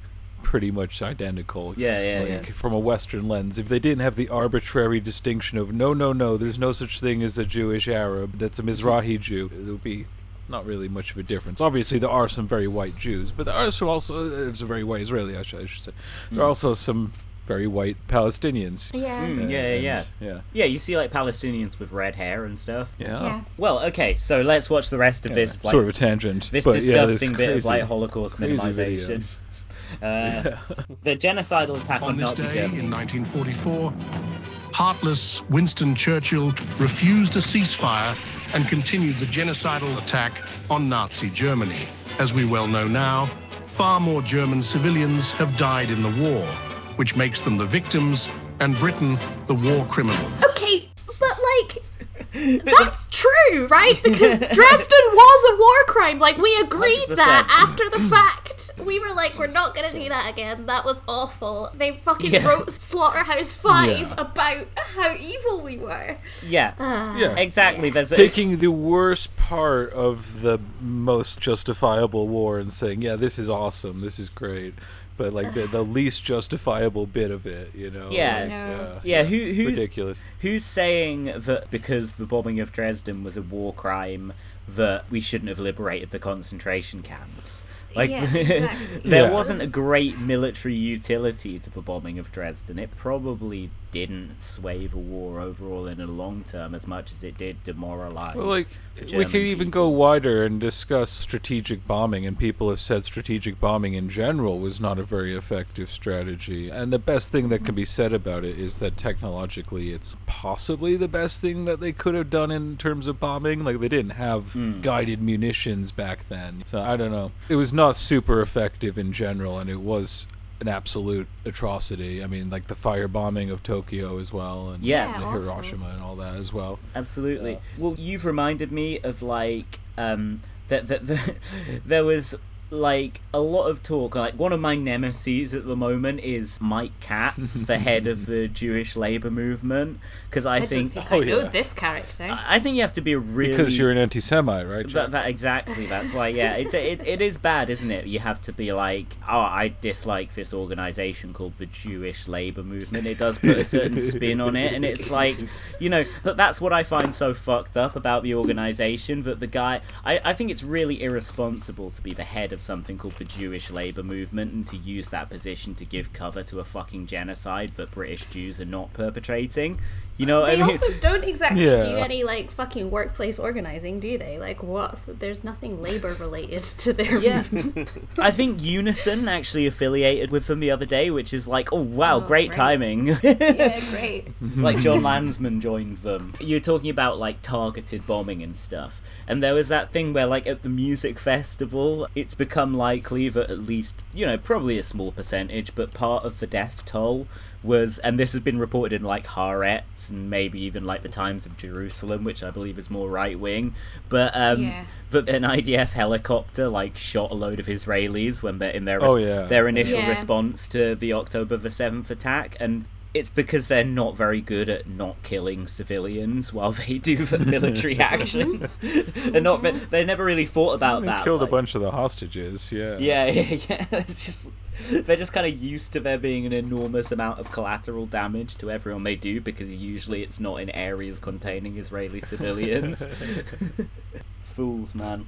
pretty much identical. Yeah, yeah, like, yeah. From a Western lens, if they didn't have the arbitrary distinction of no, no, no, there's no such thing as a Jewish Arab that's a Mizrahi Jew, it would be not really much of a difference. Obviously, there are some very white Jews, but there are also also there's a very white Israeli, I should, I should say. There are also some very white Palestinians. Yeah. Mm, yeah, And- yeah, yeah, yeah. You see like Palestinians with red hair and stuff. yeah. Yeah. Well, okay, so let's watch the rest of Anyway, this. Like, sort of a tangent. this but yeah, this disgusting bit of crazy- like Holocaust crazy minimization. Video. Uh, the genocidal attack on, On this Nazi day Germany. in 1944, heartless Winston Churchill refused a ceasefire and continued the genocidal attack on Nazi Germany. As we well know now, far more German civilians have died in the war, which makes them the victims and Britain the war criminal. Okay, but like. That's true, right? Because Dresden was a war crime. Like we agreed 100%. that after the fact. We were like, we're not gonna do that again. That was awful. They fucking Yeah. wrote Slaughterhouse Five Yeah. about how evil we were. Yeah, Ah. Yeah. exactly. There's a, taking the worst part of the most justifiable war and saying, "Yeah, this is awesome, this is great," but like the, the least justifiable bit of it, you know? Yeah. like, No. uh, Yeah, who- who's- ridiculous? Who's saying that because the bombing of Dresden was a war crime, that we shouldn't have liberated the concentration camps? Like, Yeah, exactly. there Yeah. wasn't a great military utility to the bombing of Dresden. It probably didn't sway the war overall in the long term as much as it did demoralize. Well, like the we could even people. go wider and discuss strategic bombing, and people have said strategic bombing in general was not a very effective strategy. And the best thing that can be said about it is that technologically, it's possibly the best thing that they could have done in terms of bombing. Like they didn't have Mm. guided munitions back then, so I don't know. It was not super effective in general, and it was an absolute atrocity. I mean, like the firebombing of Tokyo as well, and Yeah. Yeah, and awful. Hiroshima and all that as well. Absolutely. Well, you've reminded me of like um that that that there was like a lot of talk. Like one of my nemesis at the moment is Mike Katz, the head of the Jewish labor movement, because I, I, think don't think Oh, I know yeah. this character. I think you have to be a really Because you're an anti-Semite, right? That, that exactly. That's why. Yeah, it, it it is bad, isn't it? You have to be like, oh, I dislike this organization called the Jewish Labor Movement. It does put a certain spin on it, and it's like, you know, but that's what I find so fucked up about the organization. That the guy, I I think it's really irresponsible to be the head of something called the Jewish Labor Movement and to use that position to give cover to a fucking genocide that British Jews are not perpetrating. You know they I mean? also don't exactly do any like fucking workplace organizing, do they? Like what's there's nothing labor related to their Yeah. movement. I think Unison actually affiliated with them the other day, which is like, oh wow, Oh, great great. timing. yeah, great. like Jon Lansman joined them. You're talking about like targeted bombing and stuff. And there was that thing where like at the music festival, it's become likely that at least, you know, probably a small percentage, but part of the death toll was and this has been reported in like Haaretz and maybe even like the Times of Jerusalem, which I believe is more right wing. But um Yeah. that an IDF helicopter like shot a load of Israelis when they're in their Oh, yeah. their initial Yeah. response to the October the seventh attack, and it's because they're not very good at not killing civilians while they do the military actions. they're not. They never really thought about they that. killed like- a bunch of the hostages. Yeah. Yeah, yeah, yeah. It's just they're just kind of used to there being an enormous amount of collateral damage to everyone they do because usually it's not in areas containing Israeli civilians. Fools, man.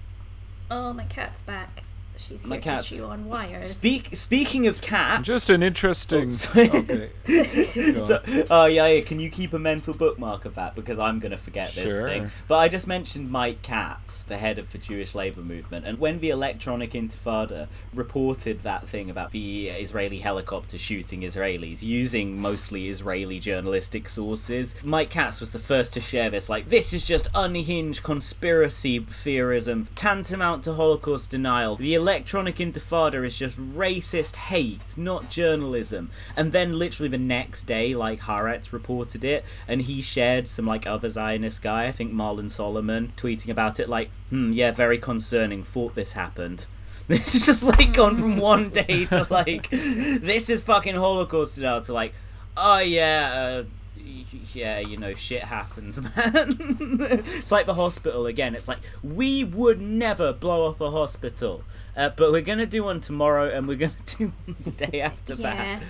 Oh, my cat's back. She's here My cat- to chew on wires. Speak. Speaking of cats, Just an interesting. Oh, okay. Go So, on. oh yeah, yeah, can you keep a mental bookmark of that because I'm gonna forget this Sure. thing. But I just mentioned Mike Katz, the head of the Jewish labor movement, and when the Electronic Intifada reported that thing about the Israeli helicopter shooting Israelis using mostly Israeli journalistic sources, Mike Katz was the first to share this. Like, this is just unhinged conspiracy theorism, tantamount to Holocaust denial. The Electronic Intifada is just racist hate, not journalism. And then literally the next day, like Haaretz reported it, and he shared some like other Zionist guy, I think Marlon Solomon, tweeting about it like, hmm, yeah, very concerning. Thought this happened. This is just like gone from one day to like, this is fucking Holocaust denial to like, oh yeah, uh, yeah, you know, shit happens, man. it's like the hospital again. It's like we would never blow up a hospital, uh, but we're gonna do one tomorrow, and we're gonna do one the day after Yeah. that.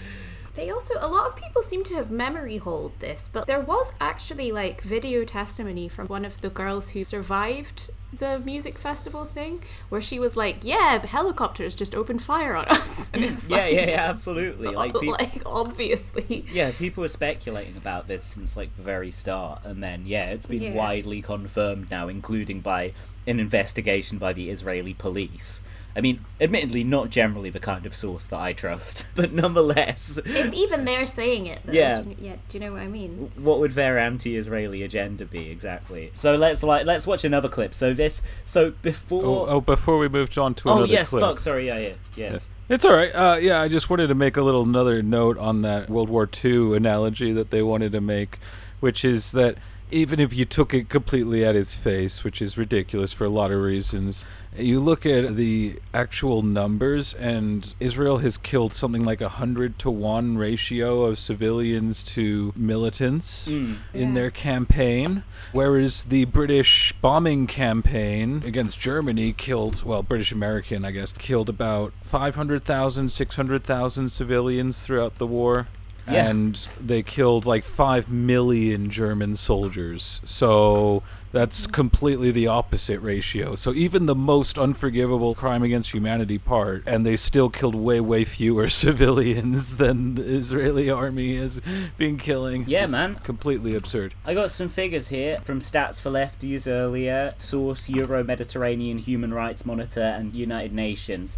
They also, a lot of people seem to have memory hold this, but there was actually like video testimony from one of the girls who survived the music festival thing, where she was like, "Yeah, the helicopters just opened fire on us," and it's Yeah, like, yeah, yeah, absolutely. Like, like obviously. yeah, people were speculating about this since like the very start, and then yeah, it's been Yeah. widely confirmed now, including by an investigation by the Israeli police. I mean, admittedly, not generally the kind of source that I trust, but nonetheless, If even they're saying it, though. Yeah. Do you, yeah. Do you know what I mean? what would their anti-Israeli agenda be exactly? So let's like let's watch another clip. So this, so before. Oh, oh, before we move on to another. Oh, another yes, clip. fuck, sorry, yeah, yeah, yes. It's all right. Uh, yeah, I just wanted to make a little another note on that World War II analogy that they wanted to make, which is that even if you took it completely at its face, which is ridiculous for a lot of reasons, you look at the actual numbers, and Israel has killed something like a hundred to one ratio of civilians to militants Mm. in Yeah. their campaign, whereas the British bombing campaign against Germany killed, well, British American, I guess, killed about 500,000, 600,000 civilians throughout the war. Yeah. And they killed like 5 million German soldiers. So that's mm-hmm. completely the opposite ratio. So even the most unforgivable crime against humanity part, and they still killed way, way fewer civilians than the Israeli army has been killing. Yeah, It's man. Completely absurd. I got some figures here from Stats for Lefties earlier, source Euro Mediterranean Human Rights Monitor and United Nations.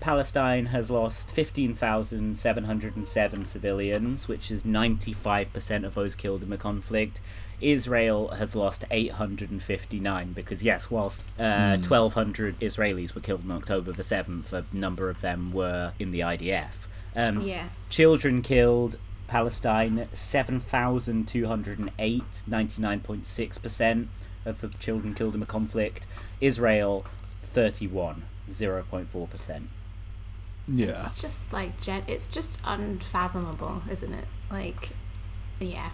Palestine has lost 15,707 civilians, which is 95% of those killed in the conflict. Israel has lost 859 because, yes, whilst uh, 1,200 Israelis were killed on October the 7th, a number of them were in the IDF. Um, Yeah. Children killed, Palestine 7,208, 99.6% of the children killed in the conflict. Israel 31, 0.4%. Yeah. It's just like gen- it's just unfathomable, isn't it? Like, yeah.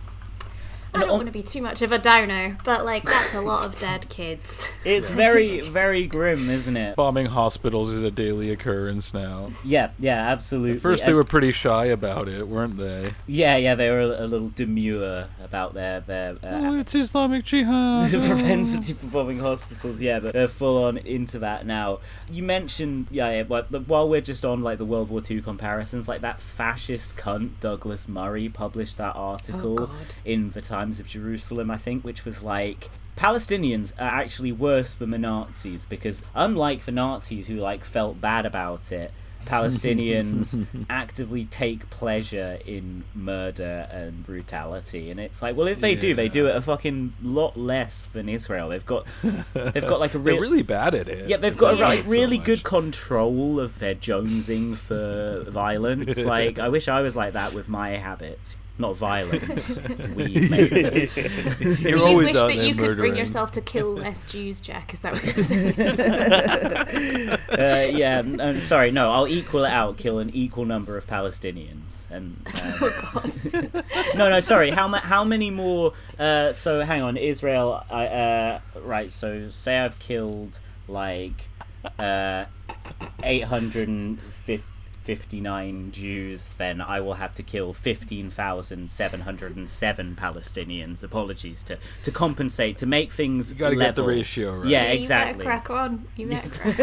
I And don't on- want to be too much of a downer, but like that's a lot of dead kids. It's very, very grim, isn't it? Bombing hospitals is a daily occurrence now. Yeah, yeah, absolutely. At first, they And- were pretty shy about it, weren't they? Yeah, yeah, they were a little demure about their their uh, Oh, it's Islamic Jihad. the propensity for bombing hospitals. Yeah, but they're full on into that now. You mentioned, yeah, yeah but the- while we're just on like the World War II comparisons, like that fascist cunt Douglas Murray published that article Oh, God. in the Times of Jerusalem, I think, which was like. Palestinians are actually worse than the Nazis because, unlike the Nazis who like felt bad about it, Palestinians actively take pleasure in murder and brutality, and it's like, well, if they do, they do it a fucking lot less than Israel. They've got, they've got like a really bad at it. yeah, they've got a, Yeah. like so really much. good control of their jonesing for violence. Like, I wish I was like that with my habits. Not violence. we maybe. You're Do you always wish out that there you could bring murdering. yourself to kill less Jews, Jack? Is that what you're saying? uh, yeah, n- uh, sorry, no, I'll equal it out, kill an equal number of Palestinians, and um, no, no, sorry, how ma- how many more? Uh, so hang on, Israel, I, uh, right? So say I've killed like uh, eight hundred and fifty-nine Jews, then I will have to kill fifteen thousand seven hundred and seven Palestinians. Apologies to to compensate to make things You gotta get the ratio right. Yeah, Yeah, exactly. You better crack on. You better crack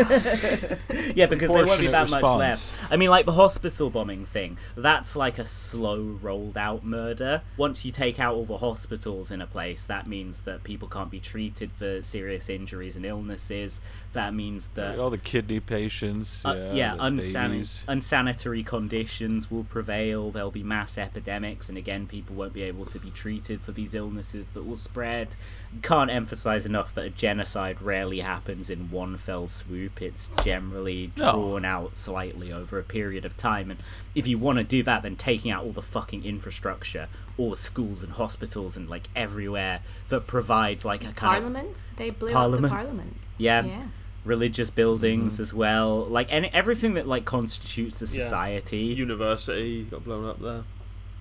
on. yeah, because there won't be Proportionate that much left. I mean, like the hospital bombing thing, that's like a slow rolled out murder. Once you take out all the hospitals in a place, that means that people can't be treated for serious injuries and illnesses. That means that. All the kidney patients. Uh, yeah, yeah, the unsan- babies. Unsanitary conditions will prevail. There'll be mass epidemics, and again, people won't be able to be treated for these illnesses that will spread. Can't emphasize enough that a genocide rarely happens in one fell swoop. It's generally No. drawn out slightly over a period of time. And if you want to do that, then taking out all the fucking infrastructure, all the schools and hospitals and like everywhere that provides like a kind of Parliament? They blew up Parliament? the Parliament. yeah, Yeah. Religious buildings as well, like any, everything that like constitutes a Yeah. society. University got blown up there.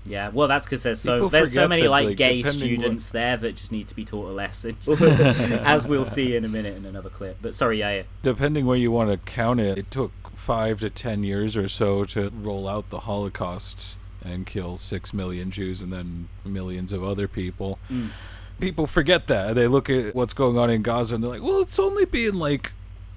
Yeah, well, that's because there's so People there's so many that, like, like, gay depending students there that just need to be taught a lesson, as we'll see in a minute in another clip. But sorry, yeah, yeah. Depending where you want to count it, it took five to ten years or so to roll out the Holocaust and kill six million Jews and then millions of other people. Mm. People forget that. They look at what's going on in Gaza and they're like, well, it's only been like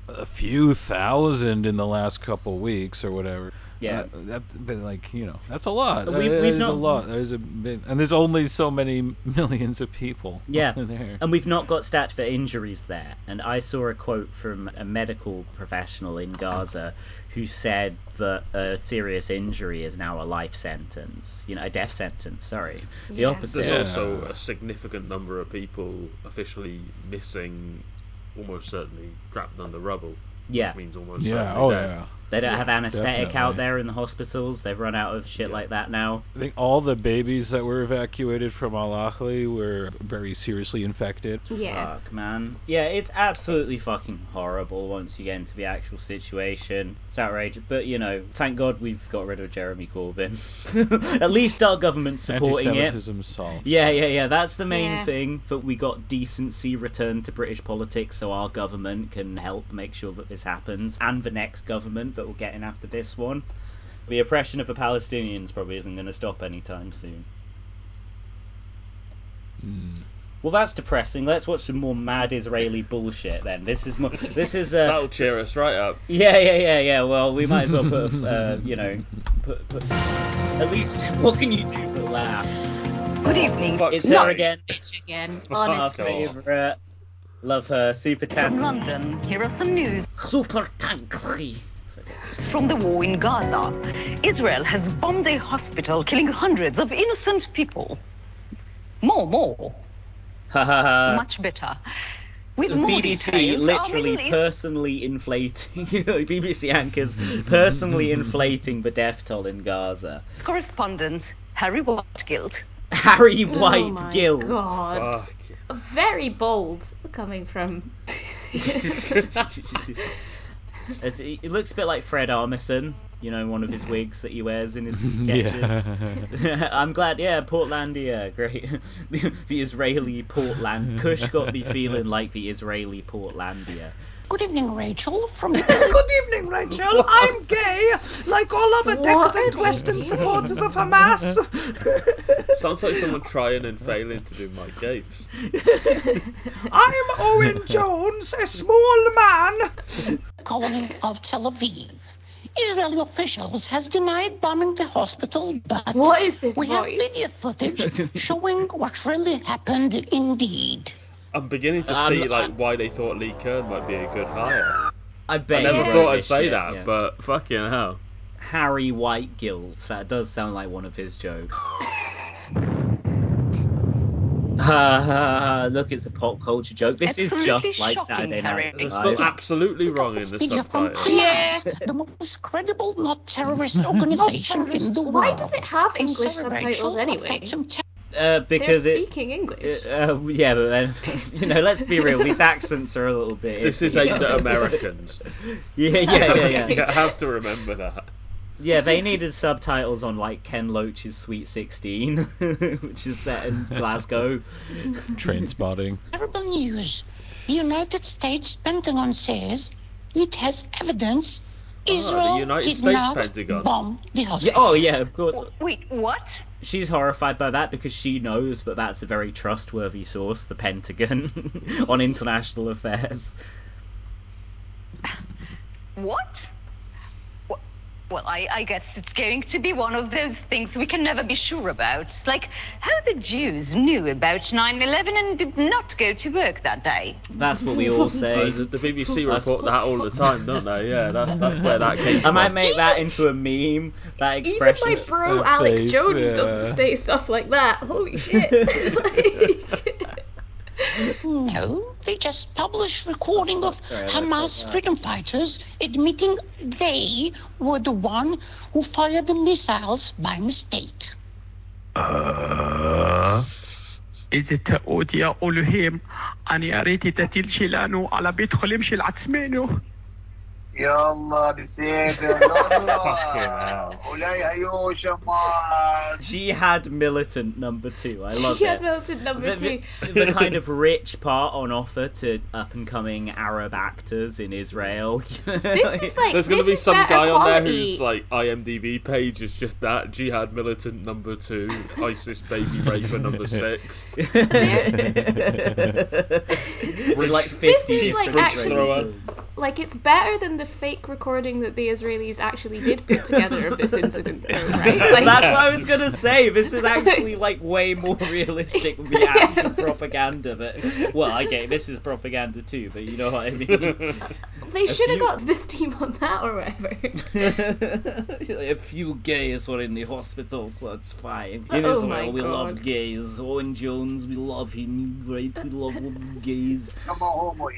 a few thousand in the last couple weeks or whatever. Yeah. Uh, that, but like you know, that's a lot. We- we've that is a lot. There's a bit, and there's only so many millions of people. Yeah. there. And we've not got stats for injuries there. And I saw a quote from a medical professional in Gaza who said that a serious injury is now a life sentence. You know, a death sentence, sorry. The opposite. There's also a significant number of people officially missing, almost certainly trapped under rubble. Yeah. Which means almost Yeah. certainly Oh dead. Yeah. They don't Yeah. have anesthetic out there in the hospitals. They've run out of shit Yeah. like that now. I think all the babies that were evacuated from Al Ahly were very seriously infected. Yeah. Fuck, man. Yeah, it's absolutely fucking horrible once you get into the actual situation. It's outrageous. But, you know, thank God we've got rid of Jeremy Corbyn. At least our government's supporting it. Anti-Semitism solved. Yeah, yeah, yeah. That's the main Yeah. thing that we got decency returned to British politics, so our government can help make sure that this happens, and the next government that will get in after this one. The oppression of the Palestinians probably isn't going to stop anytime soon. Mm. Well, that's depressing. Let's watch some more mad Israeli bullshit then. This is more. This is uh, That'll cheer us right up. yeah, yeah, yeah, yeah. Well, we might as well put, a- uh, you know, put, put. At least, what can you do but laugh? Good evening. Fuck. It's her again. this bitch again. Our Honestly. favourite. Love her. Super From tansy. London, here are some news Super tansy. From the war in Gaza. Israel has bombed a hospital, killing hundreds of innocent people. More, more. Ha ha ha. Much better. With The more BBC details, our literally East- personally inflating BBC anchors personally inflating the death toll in Gaza. correspondent Harry Watgilt. Harry oh my God. Fuck. Very bold coming from. It's, it looks a bit like Fred Armisen, you know, one of his wigs that he wears in his sketches. Yeah. I'm glad, yeah, Portlandia, great. the, the Israeli Portland. Kush got me feeling like the Israeli Portlandia. Good evening, Rachel. From Good evening, Rachel. I'm gay, like all other decadent Western supporters of Hamas. Sounds like someone trying and failing to do my Gapes. I'm Owen Jones, a small man. colony of Tel Aviv. Israeli officials has denied bombing the hospital, but What is this we have video footage showing what really happened indeed. I'm beginning to Um, see like I- why they thought Lee Kern might be a good hire. I bet I never wrote thought I'd this say shit, that, yeah. but fucking hell. Harry White Guild. That does sound like one of his jokes. Ha ha ha! Look, it's a pop culture joke. This is just like shocking, Saturday Night Harry. It's Live. spelled absolutely wrong in the Video from subtitles. Hamas, Yeah. the most credible not terrorist organization in the world. Why does it have English subtitles anyway? Got some te- Uh, because They're it. speaking English. Uh, yeah, but then you know, let's be real. These accents are a little bit. This is aimed at Americans. Yeah, yeah, yeah, yeah. you have to remember that. Yeah, they needed subtitles on like Ken Loach's Sweet Sixteen, which is set in Glasgow. Trainspotting. terrible news. The United States Pentagon says it has evidence Israel Ah, United did States not Pentagon. bomb the Yeah, oh yeah, of course. Wait, what? She's horrified by that because she knows that that's a very trustworthy source, the Pentagon, on international affairs. What? Wh- Well, I, I guess it's going to be one of those things we can never be sure about. Like how the Jews knew about 9 11 and did not go to work that day. That's what we all say. the, the BBC That's- report that all the time, don't they? Yeah, that's, that's where that came from. I might make that into a meme. That expression. Even my bro Uh, Alex please, Jones yeah. doesn't say stuff like that. Holy shit. Like- No, they just published recording of Sorry, I like Hamas that. freedom fighters admitting they were the one who fired the missiles by mistake. إذا تقول يا ألوهيم أنا يا ريت تتلشي لانو على بيت خلمشي العتسمينو يلا بسيف ولاي هيو شمال She had militant number two. I love she it. had militant number the, two. the, the kind of rich part on offer to up and coming Arab actors in Israel. This is like There's going to this be is some better guy on there quality. who's like IMDb page is just that jihad militant number two, ISIS baby raper number six. with like 50 This is like different actually ratings. like it's better than the fake recording that the Israelis actually did put together of this incident, though, right? Like, That's what I was gonna say. This is actually like way more realistic than the actual yeah. propaganda. But well, I get this is propaganda too, but you know what I mean. They should have few... got this team on that or whatever. a few gays were in the hospital, so it's fine. Uh, in oh Israel, we God. love gays. Owen Jones, we love him. Great we love gays. Come on, homo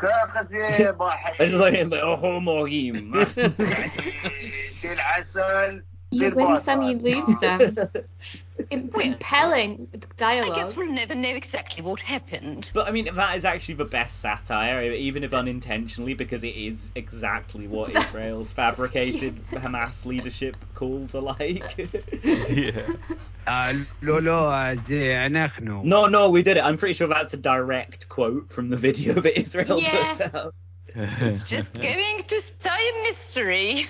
كخزي ضحي I just like him, but a homo him. يعني دي العسل You win some, you lose some. Im- Well, Impelling I guess dialogue. we'll never know exactly what happened. But I mean, that is actually the best satire, even if unintentionally, because it is exactly what That's- Israel's fabricated Hamas leadership calls are like. Yeah. Lolo No, no, we did it. I'm pretty sure that's a direct quote from the video that Israel yeah. put out. it's just going to stay a mystery.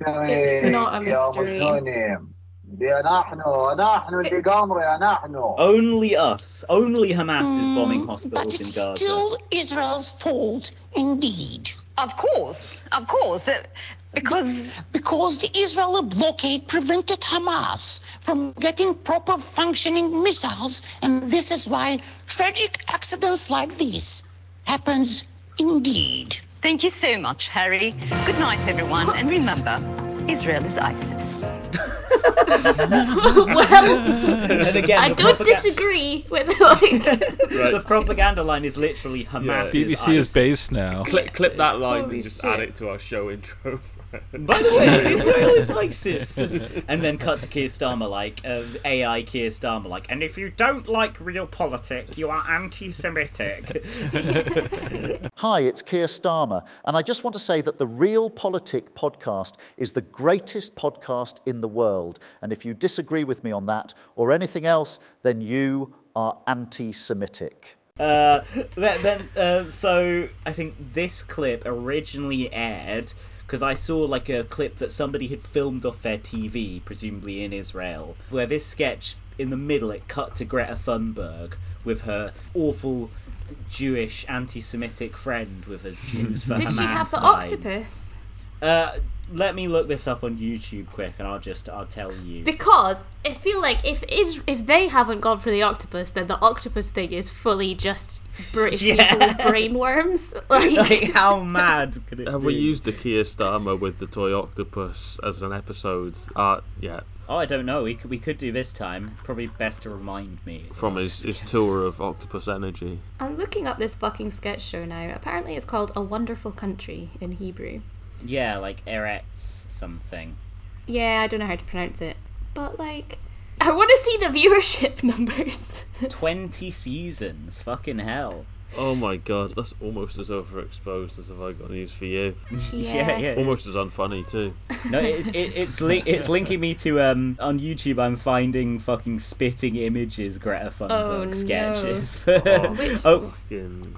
It's not a mystery. Only us, only Hamas mm, is hmm, bombing hospitals in Gaza. Still Israel's fault, indeed. Of course, of course because Because the Israeli blockade prevented Hamas from getting proper functioning missiles, and this is why tragic accidents like this happens indeed. Thank you so much, Harry. Good night, everyone. And remember, Israel is ISIS. well, And again, I don't propaga- disagree with like. The propaganda line is literally Hamas. BBC is based now. Clip, clip that line Holy and just shit. add it to our show intro. By the way, Israel is ISIS. And then cut to Keir Starmer, like, uh, AI Keir Starmer, like, and if you don't like real politics, you are anti Semitic. Hi, it's Keir Starmer, and I just want to say that the Reel Politik podcast is the greatest podcast in the world. And if you disagree with me on that or anything else, then you are anti Semitic. Uh, then, then uh, so I think this clip originally aired because I saw like a clip that somebody had filmed off their TV, presumably in Israel, where this sketch in the middle it cut to Greta Thunberg with her awful Jewish anti-Semitic friend with a Jews for Did Hamas she have the sign. octopus? Uh, let me look this up on YouTube quick, and I'll just I'll tell you. Because I feel like if is if they haven't gone for the octopus, then the octopus thing is fully just British Yeah. people with brainworms. Like, like how mad could it Have be? we used the Keir Starmer with the toy octopus as an episode uh, art yet? Oh, I don't know. We could, we could do this time. Probably best to remind me. From his, his tour of Octopus Energy. I'm looking up this fucking sketch show now. Apparently, it's called A Wonderful Country in Hebrew. Yeah, like Eretz something. Yeah, I don't know how to pronounce it, but like, I want to see the viewership numbers. 20 seasons. Fucking hell. Oh my god, that's almost as overexposed as Have I Got News for You. Yeah, yeah. Almost as unfunny too. No, it's it, it's li- it's linking me to um on YouTube. I'm finding fucking spitting images Greta Thunberg Oh, no. sketches. Oh, Which- oh, Fucking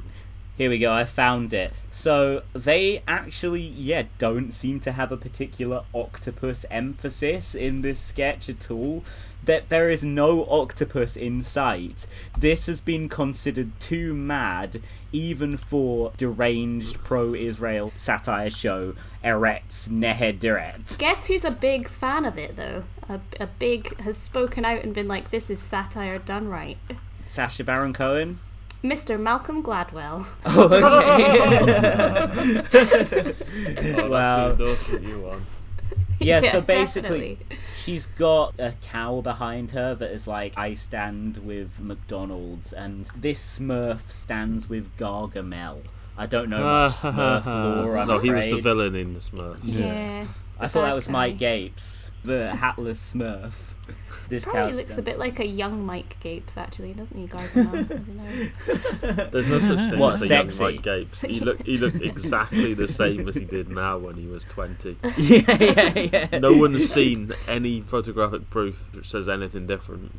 Here we go, I found it. So they actually, yeah, don't seem to have a particular octopus emphasis in this sketch at all. That there is no octopus in sight. This has been considered too mad, even for deranged pro-Israel satire show Eretz Nehederet. Guess who's a big fan of it though? A, a big has spoken out and been like, "This is satire done right." Sacha Baron Cohen. Mr. Malcolm Gladwell. Oh, okay. Oh, Wow. that's the endorsement you want. Yeah, Yeah, so basically, definitely. she's got a cow behind her that is like, I stand with McDonald's, and this Smurf stands with Gargamel. I don't know much Smurf lore, I'm no, he was the villain in the Smurfs. Yeah. I thought that was Mike Gapes, the hatless Smurf. This Probably cow looks a bit like a young Mike Gapes, actually, doesn't he, Gargamel? I don't know. There's no such thing What, as a young Mike Gapes. He looked he looked exactly the same as he did now when he was 20. yeah, yeah, yeah. No one's seen any photographic proof that says anything different.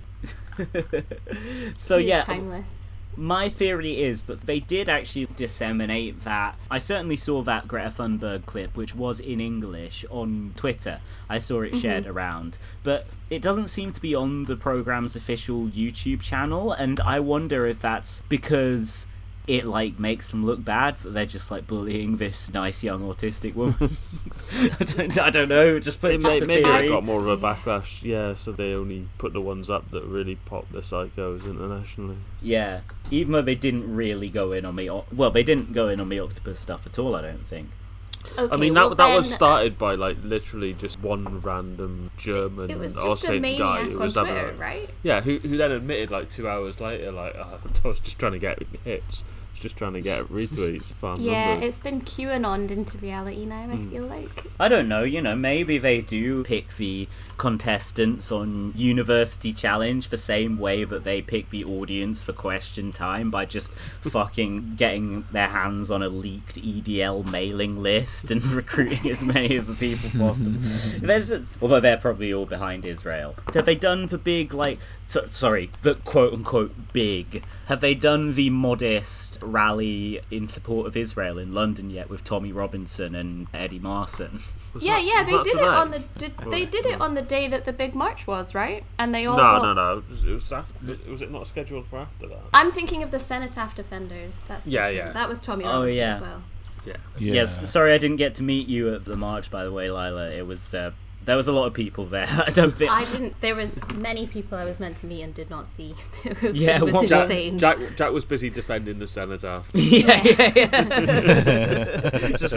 so He yeah, timeless. My theory is that they did actually disseminate that. I certainly saw that Greta Thunberg clip, which was in English, on Twitter. I saw it shared mm-hmm. around, but it doesn't seem to be on the program's official YouTube channel, and I wonder if that's because it like makes them look bad that they're just like bullying this nice young autistic woman. I, don't, I don't know. Just put It just may, a maybe theory. it got more of a backlash, yeah, so they only put the ones up that really pop the psychos internationally. Yeah, even though they didn't really go in on the o- well, they didn't go in on the octopus stuff at all. I don't think. Okay, I mean, well that, that was started by like literally just one random German It was or just a maniac guy who was Twitter, having right? Yeah, who, who then admitted like two hours later, like "Oh, I was just trying to get hits, I just trying to get retweets, farm Yeah, numbers. it's been QAnon into reality now. I hmm. feel like. I don't know. You know, maybe they do pick the contestants on University Challenge the same way that they pick the audience for Question Time by just fucking getting their hands on a leaked EDL mailing list and recruiting as many of the people possible. There's, a, although they're probably all behind Israel. Have they done the big like? So, sorry, the quote unquote big. Have they done the modest rally in support of Israel in London yet with Tommy Robinson and Eddie Marsan? yeah, yeah, they that did it on the did, they did it on the day that the big march was, right? And they all no, got, no, no. It was, it was, after, was it not scheduled for after that? I'm thinking of the Cenotaph Defenders. That's Yeah, different. yeah. That was Tommy Oh, Robinson yeah. as well. Yeah. Yeah. Yes, sorry I didn't get to meet you at the march, by the way, Lilah. It was uh, There was a lot of people there. I don't think. I didn't. There was many people I was meant to meet and did not see. It was, Yeah, it was what- Jack, insane. Jack, Jack was busy defending the cenotaph. Yeah, yeah, yeah. Just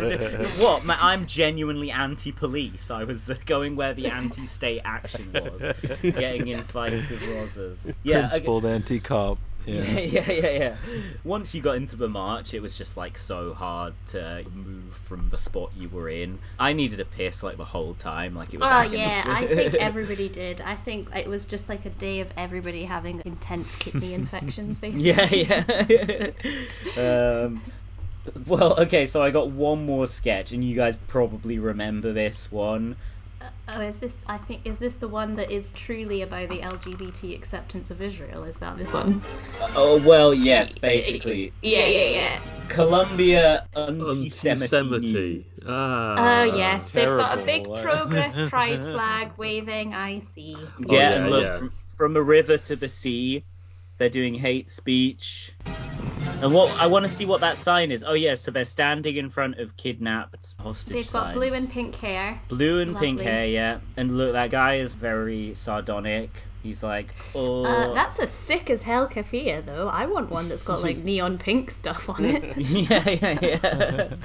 what? I'm genuinely anti-police. I was uh, going where the anti-state action was, getting in fights with Rozzers. Yeah, okay. Principled anti-cop. Yeah, Yeah. yeah, yeah, yeah. Once you got into the march, it was just like so hard to move from the spot you were in. I needed a piss like the whole time, like it was. Oh agony. yeah, I think everybody did. I think it was just like a day of everybody having intense kidney infections, basically. Yeah, yeah. um, well, okay, so I got one more sketch, and you guys probably remember this one. Oh, is this? I think is this the one that is truly about the LGBT acceptance of Israel? Is that this one? Oh well, yes, basically. Yeah, yeah, yeah. Columbia anti-Semitic Ah. Oh yes, they've got a big progress pride flag waving. I see. Yeah, yeah, and look, yeah. From, from the river to the sea, they're doing hate speech. And what I want to see what that sign is. Oh yeah, so they're standing in front of kidnapped hostage They've got signs. blue and pink hair. Blue and pink hair, yeah. And look, that guy is very sardonic. He's like, oh, Uh, that's a sick as hell keffiyeh, though. I want one that's got like neon pink stuff on it. yeah, yeah,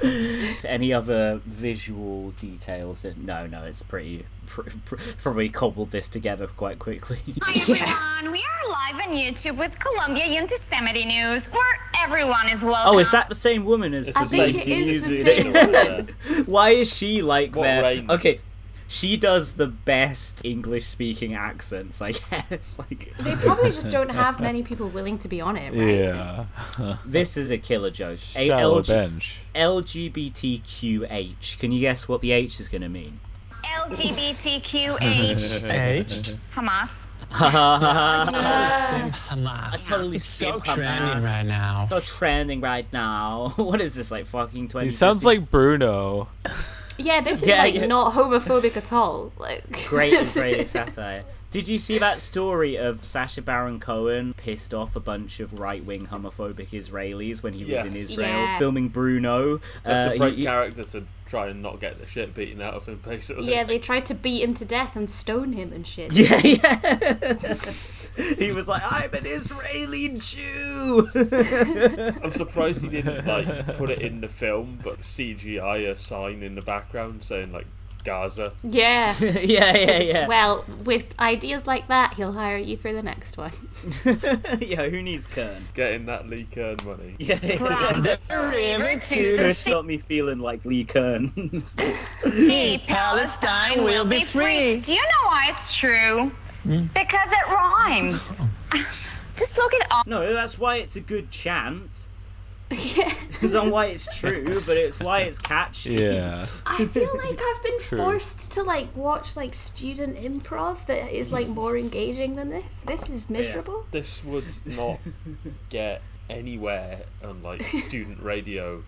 yeah. Any other visual details? No, no, it's pretty. Pr- pr- probably cobbled this together quite quickly. Hi everyone, we are live on YouTube with Columbia Anti-Semitic News, where everyone is welcome. Oh, is that the same woman as It's the the same- BBC it is News the reader? same Why is she like What there? range? Okay, she does the best English-speaking accents, I guess. Like They probably just don't have many people willing to be on it, right? Yeah. this is a killer joke. A- Shallow LG- bench. LGBTQH. Can you guess what the H is going to mean? LGBTQH H. Hamas. Ha ha ha ha. Hamas. I totally It's so skip trending right now. So trending right now. What is this like fucking twenty? He sounds like Bruno. yeah, this is Yeah, like yeah. not homophobic at all. Like great Israeli satire. Did you see that story of Sacha Baron Cohen pissed off a bunch of right-wing homophobic Israelis when he was in Israel Yeah. filming Bruno? That's Uh, a break he- character to try and not get the shit beaten out of him, basically. Yeah, they tried to beat him to death and stone him and shit. Yeah, yeah. he was like, "I'm an Israeli Jew." I'm surprised he didn't like put it in the film, but CGI a sign in the background saying like Gaza. Yeah. yeah, yeah, yeah. Well, with ideas like that, he'll hire you for the next one. yeah, who needs Kern? Getting that Lee Kern money. Yeah, From the river to the sea, got me feeling like Lee Kern. Palestine will be free. Do you know why it's true? Hmm? Because it rhymes. Oh. Just look at all. no, that's why it's a good chant. Yeah. It's not why it's true, but it's why it's catchy. Yeah. I feel like I've been True. forced to like watch like student improv that is like more engaging than this. This is miserable. This would not get anywhere on like student radio,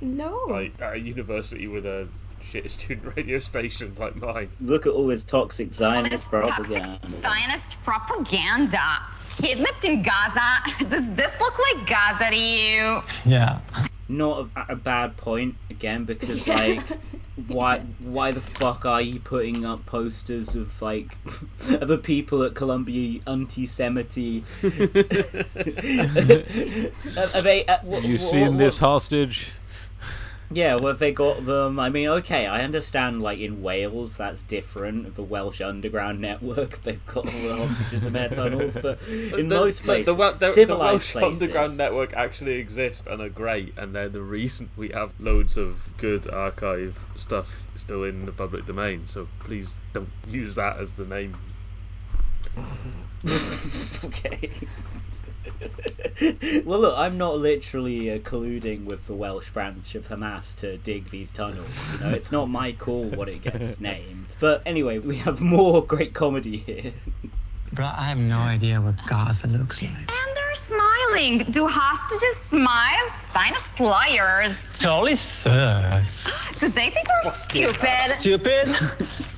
No. like at a university with a shit student radio station like mine. Look at all his toxic Zionist Toxic propaganda. Zionist propaganda. Kidnapped in Gaza. Does this look like Gaza to you? Yeah. Not a, a bad point again because like. Why? Why the fuck are you putting up posters of like other people at Columbia anti-Semity? are they? Uh, wh- You wh- seen wh- this hostage? Yeah, well, they got them? I mean, okay, I understand. Like in Wales, that's different. The Welsh Underground Network, they've got all the hostages in their tunnels, but in The- most places, the, the, the civilized Welsh places, Underground Network actually exist and are great, and they're the reason we have loads of good archive stuff still in the public domain. So please don't use that as the name. okay. well, look, I'm not literally uh, colluding with the Welsh branch of Hamas to dig these tunnels. You know, it's not my call what it gets named. But anyway, we have more great comedy here. Bro, I have no idea what Gaza looks like. And they're smiling. Do hostages smile? Sign of liars. Totally sus. Do they think we're stupid? Stupid?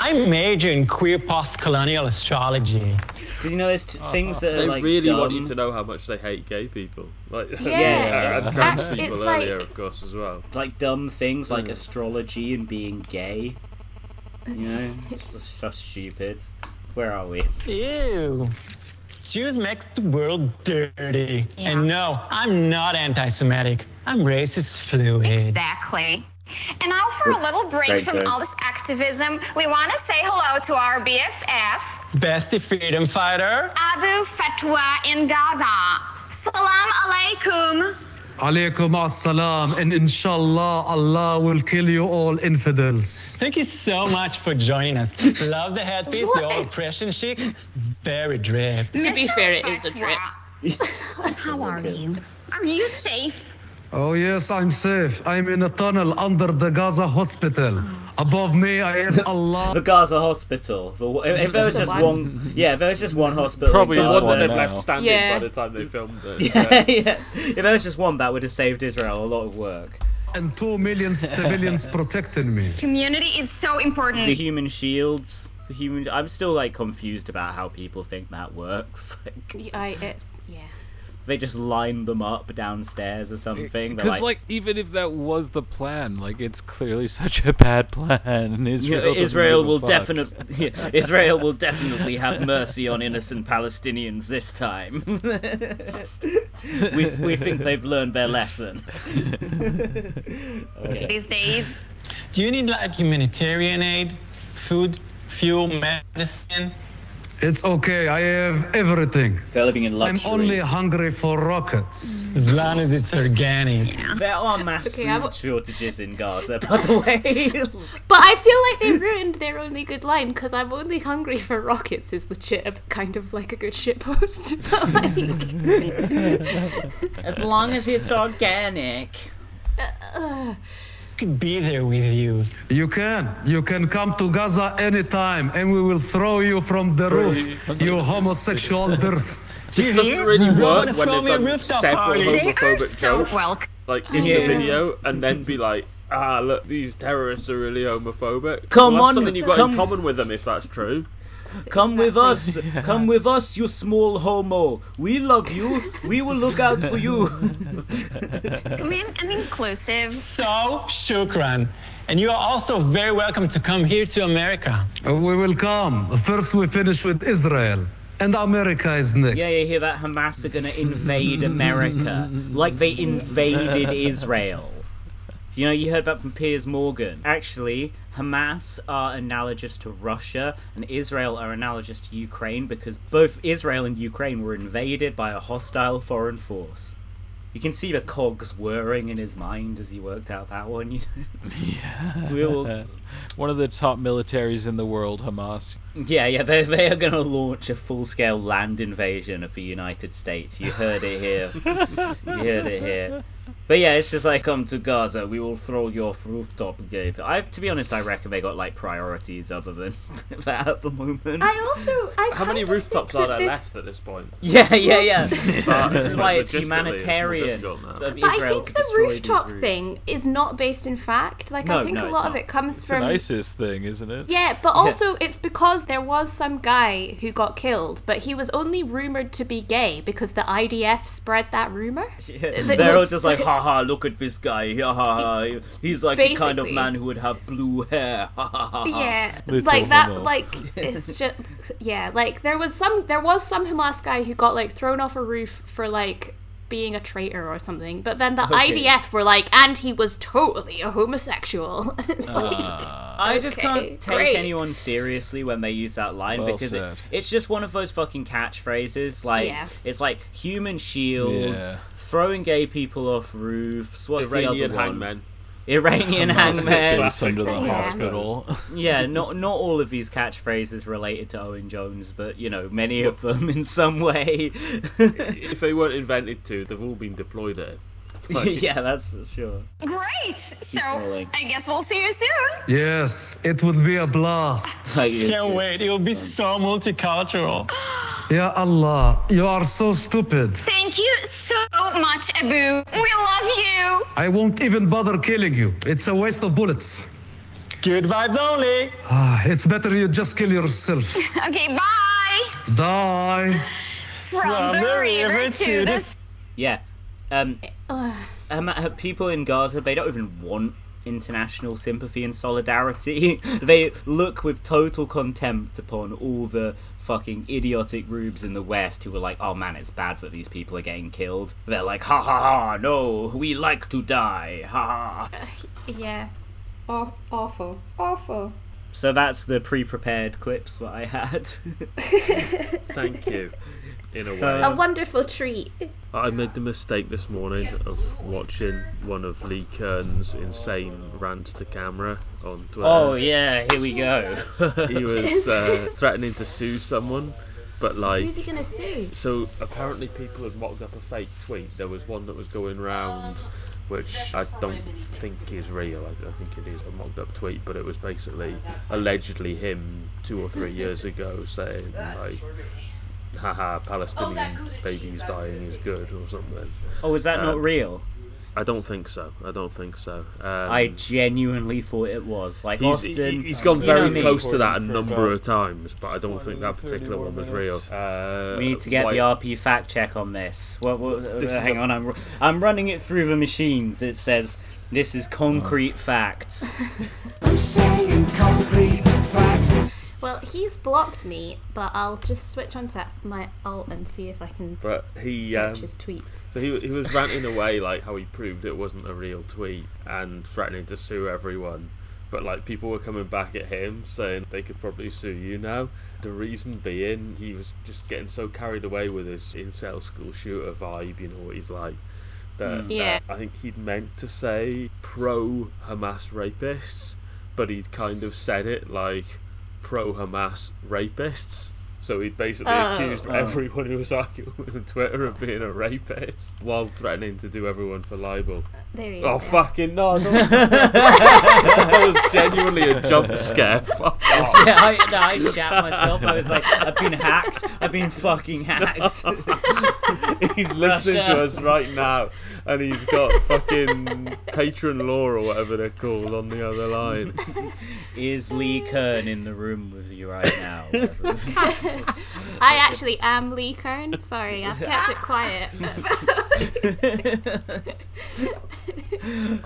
I major in queer post-colonial astrology. Did you know there's t- things that are They like really want you to know how much they hate gay people. Like Yeah, and it's trans act- people it's earlier, like- of course, as well. like dumb things like Mm. astrology and being gay. You know, this stuff's stupid. Where are we? Ew. Jews make the world dirty. Yeah. And no, I'm not anti Semitic. I'm racist fluid. Exactly. And now for a little break Great from joke. all this activism, we want to say hello to our BFF, Bestie freedom fighter. Abu Fatwa in Gaza. Salam alaikum. Alaykum as-salam, and inshallah, Allah will kill you all infidels. Thank you so much for joining us. Love the headpiece, the old oppression chic. Very drip. To be fair, it is a drip. How are you? Are you safe? Oh, yes, I'm safe. I'm in a tunnel under the Gaza hospital. Above me, I have Allah. The Gaza hospital. The- If, if there was Just one. one, yeah, if there was just one hospital, Probably in the Gaza, one they've left standing Yeah. by the time they filmed it. Yeah, yeah. If there was just one, that would have saved Israel a lot of work. And two million civilians protecting me. Community is so important. The human shields, the human. I'm still like confused about how people think that works. Like, I, it's yeah. They just line them up downstairs or something. Because like, even if that was the plan, like it's clearly such a bad plan, and Yeah, Israel doesn't Israel will fuck. definitely Israel will definitely have mercy on innocent Palestinians this time. we, we think they've learned their lesson. okay. These days. Do you need like humanitarian aid, food, fuel, medicine? It's okay, I have everything. They're living in I'm only hungry for rockets. As long as it's organic. Yeah. There are mass Okay, I food shortages in Gaza, by the way. But I feel like they ruined their only good line because I'm only hungry for rockets is the chip. Kind of like a good shit post. But, like, as long as it's organic. uh, could be there with you. You can. You can come to Gaza anytime and we will throw you from the roof, you homosexual dirt. This doesn't really work when they've done several They homophobic so jokes, welcome. like in Yeah. the video, and then be like, "Ah, look, these terrorists are really homophobic." Come well, that's on, something you've got come- in common with them if that's true. Come with us. Come with us, you small homo. We love you. We will look out for you. Come in and inclusive. So, shukran. And you are also very welcome to come here to America. Uh, We will come. First, we finish with Israel. And America is next. Yeah, you hear that? Hamas are gonna invade America. Like they invaded Israel. You know, you heard that from Piers Morgan. Actually, Hamas are analogous to Russia, and Israel are analogous to Ukraine because both Israel and Ukraine were invaded by a hostile foreign force. You can see the cogs whirring in his mind as he worked out that one. Yeah. We will- One of the top militaries in the world, Hamas. Yeah, yeah, they they are going to launch a full scale land invasion of the United States. You heard it here. you heard it here. But yeah, it's just like come to Gaza, we will throw your rooftop gate. I, to be honest, I reckon they got like priorities other than that at the moment. I also I How many kind of rooftops think are that there this- left at this point? Yeah, yeah, yeah. This is why it's logistically, more humanitarian difficult now. of But I think to the rooftop thing is not based in fact. Like No, I think no, a it's lot of it comes It's from an ISIS thing, isn't it? Yeah, but also it's because there was some guy who got killed, but he was only rumored to be gay because the IDF spread that rumor. They're all just like, haha, look at this guy. Ha ha ha. He's like the kind of man who would have blue hair. Ha ha ha. ha. Yeah, Little like that. homo. Like it's just yeah. Like there was some there was some Hamas guy who got like thrown off a roof for like being a traitor or something. But then the Okay. IDF were like, and he was totally a homosexual. it's like ah. I just Okay, can't take great. anyone seriously when they use that line Well because it, it's just one of those fucking catchphrases. Like Yeah. it's like human shields, Yeah. throwing gay people off roofs. What's the other one? hangmen. Iranian hangman. hangmen. under the Yeah. hospital. Yeah, not not all of these catchphrases related to Owen Jones, but you know many of them in some way. If they weren't invented to, they've all been deployed there. Like, yeah, that's for sure. Great. So rolling. I guess we'll see you soon. Yes, it will be a blast. I Can't wait. It will be so multicultural. Ya Allah, you are so stupid. Thank you so much, Abu. We love you. I won't even bother killing you. It's a waste of bullets. Good vibes only. Ah, it's better you just kill yourself. Okay, bye. Die. From, the, river to the Yeah. Um, um, uh, people in Gaza, they don't even want international sympathy and solidarity. they look with total contempt upon all the fucking idiotic rubes in the West who were like, oh man, it's bad that these people are getting killed. They're like, ha ha ha, no, we like to die, ha ha. Yeah. Aw- awful. Awful. So that's the pre-prepared clips that I had. Thank you. In a way, A wonderful treat. I made the mistake this morning of watching one of Lee Kern's insane rants to camera on Twitter. oh yeah, here we go. he was uh, threatening to sue someone, but like. Who's he gonna sue? So apparently people had mocked up a fake tweet. There was one that was going round, which I don't think is real. I, I think it is a mocked up tweet, but it was basically allegedly him two or three years ago saying like, "Haha, Palestinian babies dying is good" or something. oh, is that not Um, real? I don't think so. I don't think so. Um, I genuinely thought it was. Like He's, often, he's gone you know very me. close to that a number of times, but I don't think that particular one was real. Uh, We need to get why- the RP fact check on this. What, what, uh, This is hang a- on, I'm I'm running it through the machines. It says this is concrete facts concrete facts. Well, he's blocked me, but I'll just switch on to my alt and see if I can But he search um, his tweets. So he, he was ranting away like how he proved it wasn't a real tweet and threatening to sue everyone. But like people were coming back at him saying they could probably sue you now. The reason being he was just getting so carried away with his incel school shooter vibe, you know what he's like. That Mm. Yeah. uh, I think he'd meant to say pro Hamas rapists, but he'd kind of said it like pro Hamas rapists. So he'd basically Oh. accused Oh. everyone who was arguing with him on Twitter of being a rapist while threatening to do everyone for libel. Uh, there he is. Oh there. fucking no! Don't. that was genuinely a jump scare. Fuck off. yeah, I, no, I shat myself. I was like, I've been hacked. I've been fucking hacked. He's listening Russia. to us right now, and he's got fucking patron law or whatever they're called on the other line. Is Lee Kern in the room with you right now? I actually am Lee Kern. Sorry, I've kept it quiet.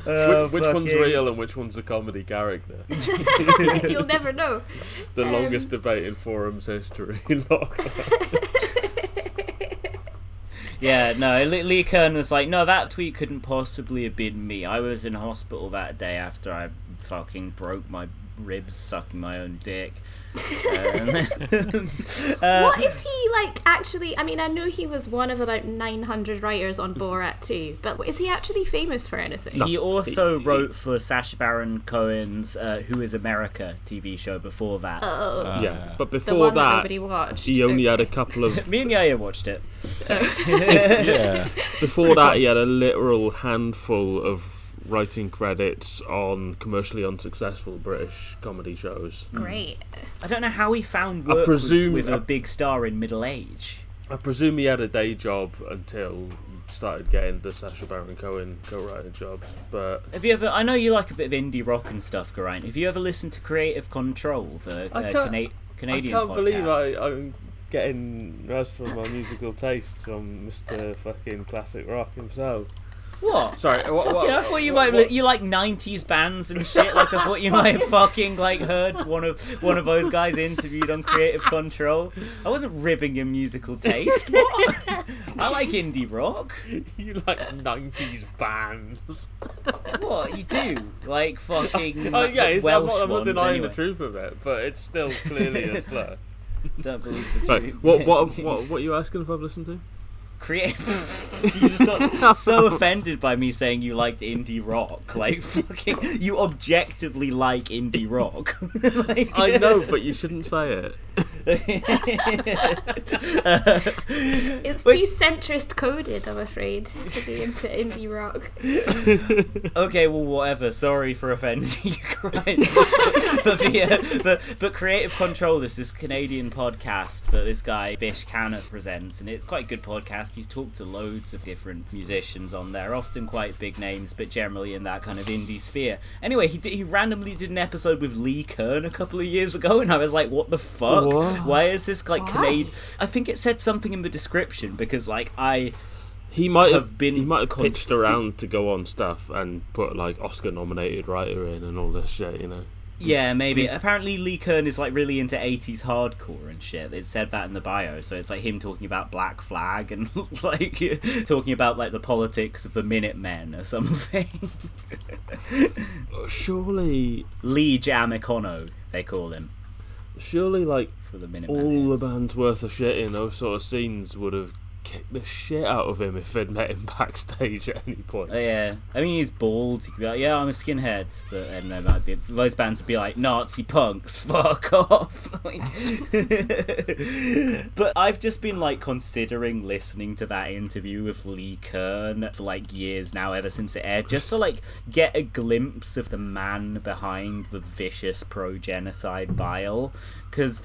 Oh, which which one's real and which one's a comedy character? You'll never know. The Um, longest debate in forums history. Yeah, no, Lee Lee Kern was like, no, that tweet couldn't possibly have been me. I was in hospital that day after I fucking broke my ribs sucking my own dick. Um, uh, what is he like actually? I mean, I know he was one of about 900 writers on Borat too, but is he actually famous for anything? He also wrote for Sacha Baron Cohen's uh, Who is America TV show before that. Oh. Uh, yeah, but the before one that that, nobody watched. he only had a couple of. Me and Yaya watched it. So, yeah. Before that, he had a literal handful of writing credits on commercially unsuccessful British comedy shows. great. I don't know how he found I work presume- with, with I- a big star in middle age. I presume he had a day job until he started getting the Sacha Baron Cohen co-writer jobs, but Have you ever? I know you like a bit of indie rock and stuff, Geraint. Have you ever listened to Kreative Kontrol, the uh, I can't- Cana- Canadian I can't podcast? believe I, I'm getting rest from my musical taste from Mr. fucking classic rock himself. What? Sorry, what- Fucking, what- I thought you what- might what- you like '90s bands and shit. Like I thought you might have fucking like heard one of one of those guys interviewed on Kreative Kontrol. I wasn't ribbing your musical taste. What? I like indie rock. you like 90s bands. What you do? Like fucking Oh yeah, it's, I'm Welsh not, I'm not ones denying anyway. the truth of it, but it's still clearly a slur. Don't believe the Right, truth. what, what, what, what are you asking if I've listened to? Creative. you just got so offended by me saying you liked indie rock. Like fucking, you objectively like indie rock. Like- I know, but you shouldn't say it. It's too centrist coded, I'm afraid, to be into indie rock. okay, well, whatever. Sorry for offending you, but, the, uh, but, but Kreative Kontrol is this Canadian podcast that this guy, Vish Khanna, presents, and it's quite a good podcast. He's talked to loads of different musicians on there, often quite big names, but generally in that kind of indie sphere. Anyway, he, did, he randomly did an episode with Lee Kern a couple of years ago, and I was like, what the fuck? What? Why is this like Why? Canadian? I think it said something in the description because, like, I He might have, have been he might have pitched consi- around to go on stuff and put like Oscar nominated writer in and all this shit, you know. Yeah, maybe. Apparently, Lee Kern is like really into '80s hardcore and shit. It said that in the bio, so it's like him talking about Black Flag and like talking about like the politics of the Minutemen or something. Surely, Lee Jam Econo, they call him surely, like for the Minutemen. all the bands worth of shit in those sort of scenes would have kicked the shit out of him if they'd met him backstage at any point. Oh, yeah, I mean he's bald. He could be like, "Yeah, I'm a skinhead," but and there might be those bands would be like Nazi punks. Fuck off. But I've just been like considering listening to that interview with Lee Kern for like years now, ever since it aired, just to like get a glimpse of the man behind the vicious pro genocide bile, because.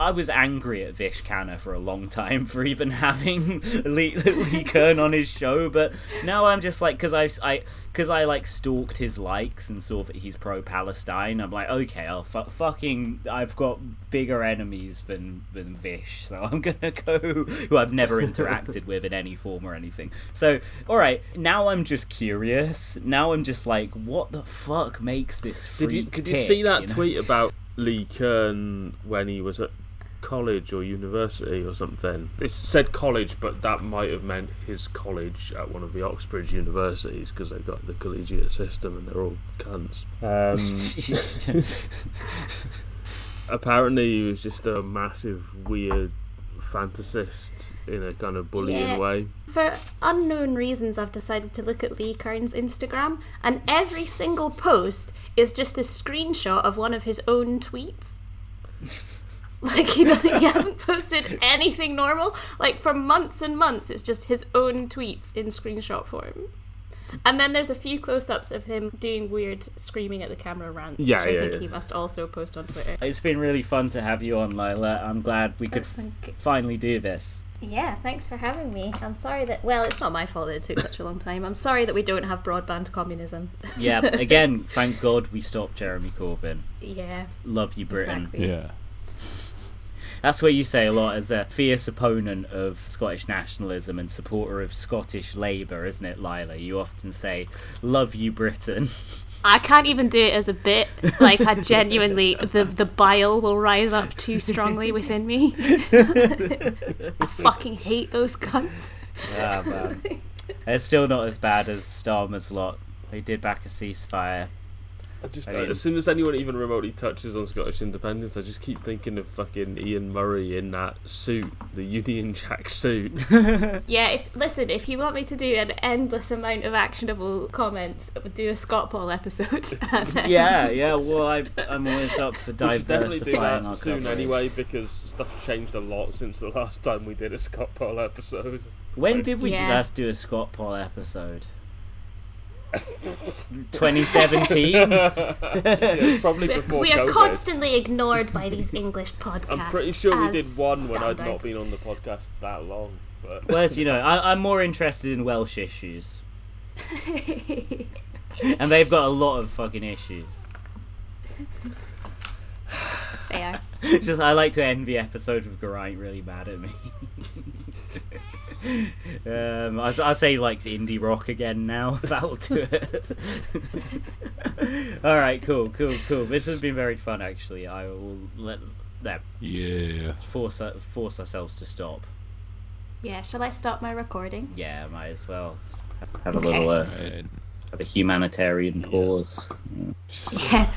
I was angry at Vish Khanna for a long time for even having Lee, Lee Kern on his show, but now I'm just like, because I, I, because I like stalked his likes and saw that he's pro-Palestine. I'm like, okay, I'll fu- fucking, I've got bigger enemies than than Vish, so I'm gonna go who I've never interacted with in any form or anything. So, all right, now I'm just curious. Now I'm just like, what the fuck makes this freak Did you could you see that you know? tweet about Lee Kern when he was at college or university or something? It said college, but that might have meant his college at one of the Oxbridge universities because they've got the collegiate system and they're all cunts. Um, apparently, he was just a massive weird fantasist in a kind of bullying Yeah. way. For unknown reasons, I've decided to look at Lee Kern's Instagram, and every single post is just a screenshot of one of his own tweets. Like he doesn't, he hasn't posted anything normal. Like for months and months, it's just his own tweets in screenshot form. And then there's a few close-ups of him doing weird screaming at the camera rants, Yeah, which I yeah, think yeah. he must also post on Twitter. It's been really fun to have you on, Lilah. I'm glad we could That's been finally do this. Yeah, thanks for having me. I'm sorry that well, it's not my fault that it took such a long time. I'm sorry that we don't have broadband communism. Yeah, again, thank God we stopped Jeremy Corbyn. yeah. Love you, Britain. Exactly. Yeah. That's what you say a lot as a fierce opponent of Scottish nationalism and supporter of Scottish Labour, isn't it, Lilah? You often say, "Love you, Britain." I can't even do it as a bit. Like I genuinely the the bile will rise up too strongly within me. I fucking hate those cunts. ah man, it's still not as bad as Starmer's lot. They did back a ceasefire. I just, I mean- as soon as anyone even remotely touches on Scottish independence, I just keep thinking of fucking Ian Murray in that suit, the Union Jack suit. Yeah, if listen, if you want me to do an endless amount of actionable comments, do a Scotpol episode. then- yeah, yeah. Well, I, I'm always up for We should definitely do diversifying that our soon coverage. anyway because stuff's changed a lot since the last time we did a Scotpol episode. When did we Yeah. last do a Scotpol episode? 2017. Yeah, probably We're, before we are COVID. constantly ignored by these English podcasts. I'm pretty sure we did as one when I'd standard. not been on the podcast that long. But well, as you know, I, I'm more interested in Welsh issues, and they've got a lot of fucking issues. Fair. It's just I like to end the episode with Geraint really mad at me. Um, I'll, I'll say like indie rock again now. That'll do it. All right, cool, cool, cool. This has been very fun actually. I will let them Yeah. force force ourselves to stop. Yeah, shall I stop my recording? Yeah, might as well have a Okay. little uh, have a humanitarian pause. Yeah.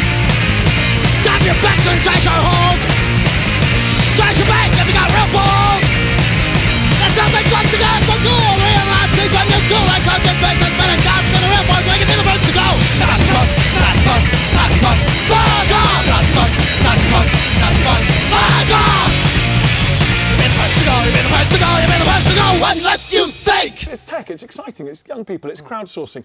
Stop your backs and trash your holes. Trash your bank if you got real balls. There's nothing fun to go to school. Realize these are new school and culture based on better cops than a real boy. So you can be the first to go. Not punks, not punks, not punks. Fuck off! Nazi punks, Nazi punks, Nazi punks. Fuck off! You've been the first to go. You've been the first to go. You've been the first to go. unless you think? It's tech. It's exciting. It's young people. It's crowdsourcing.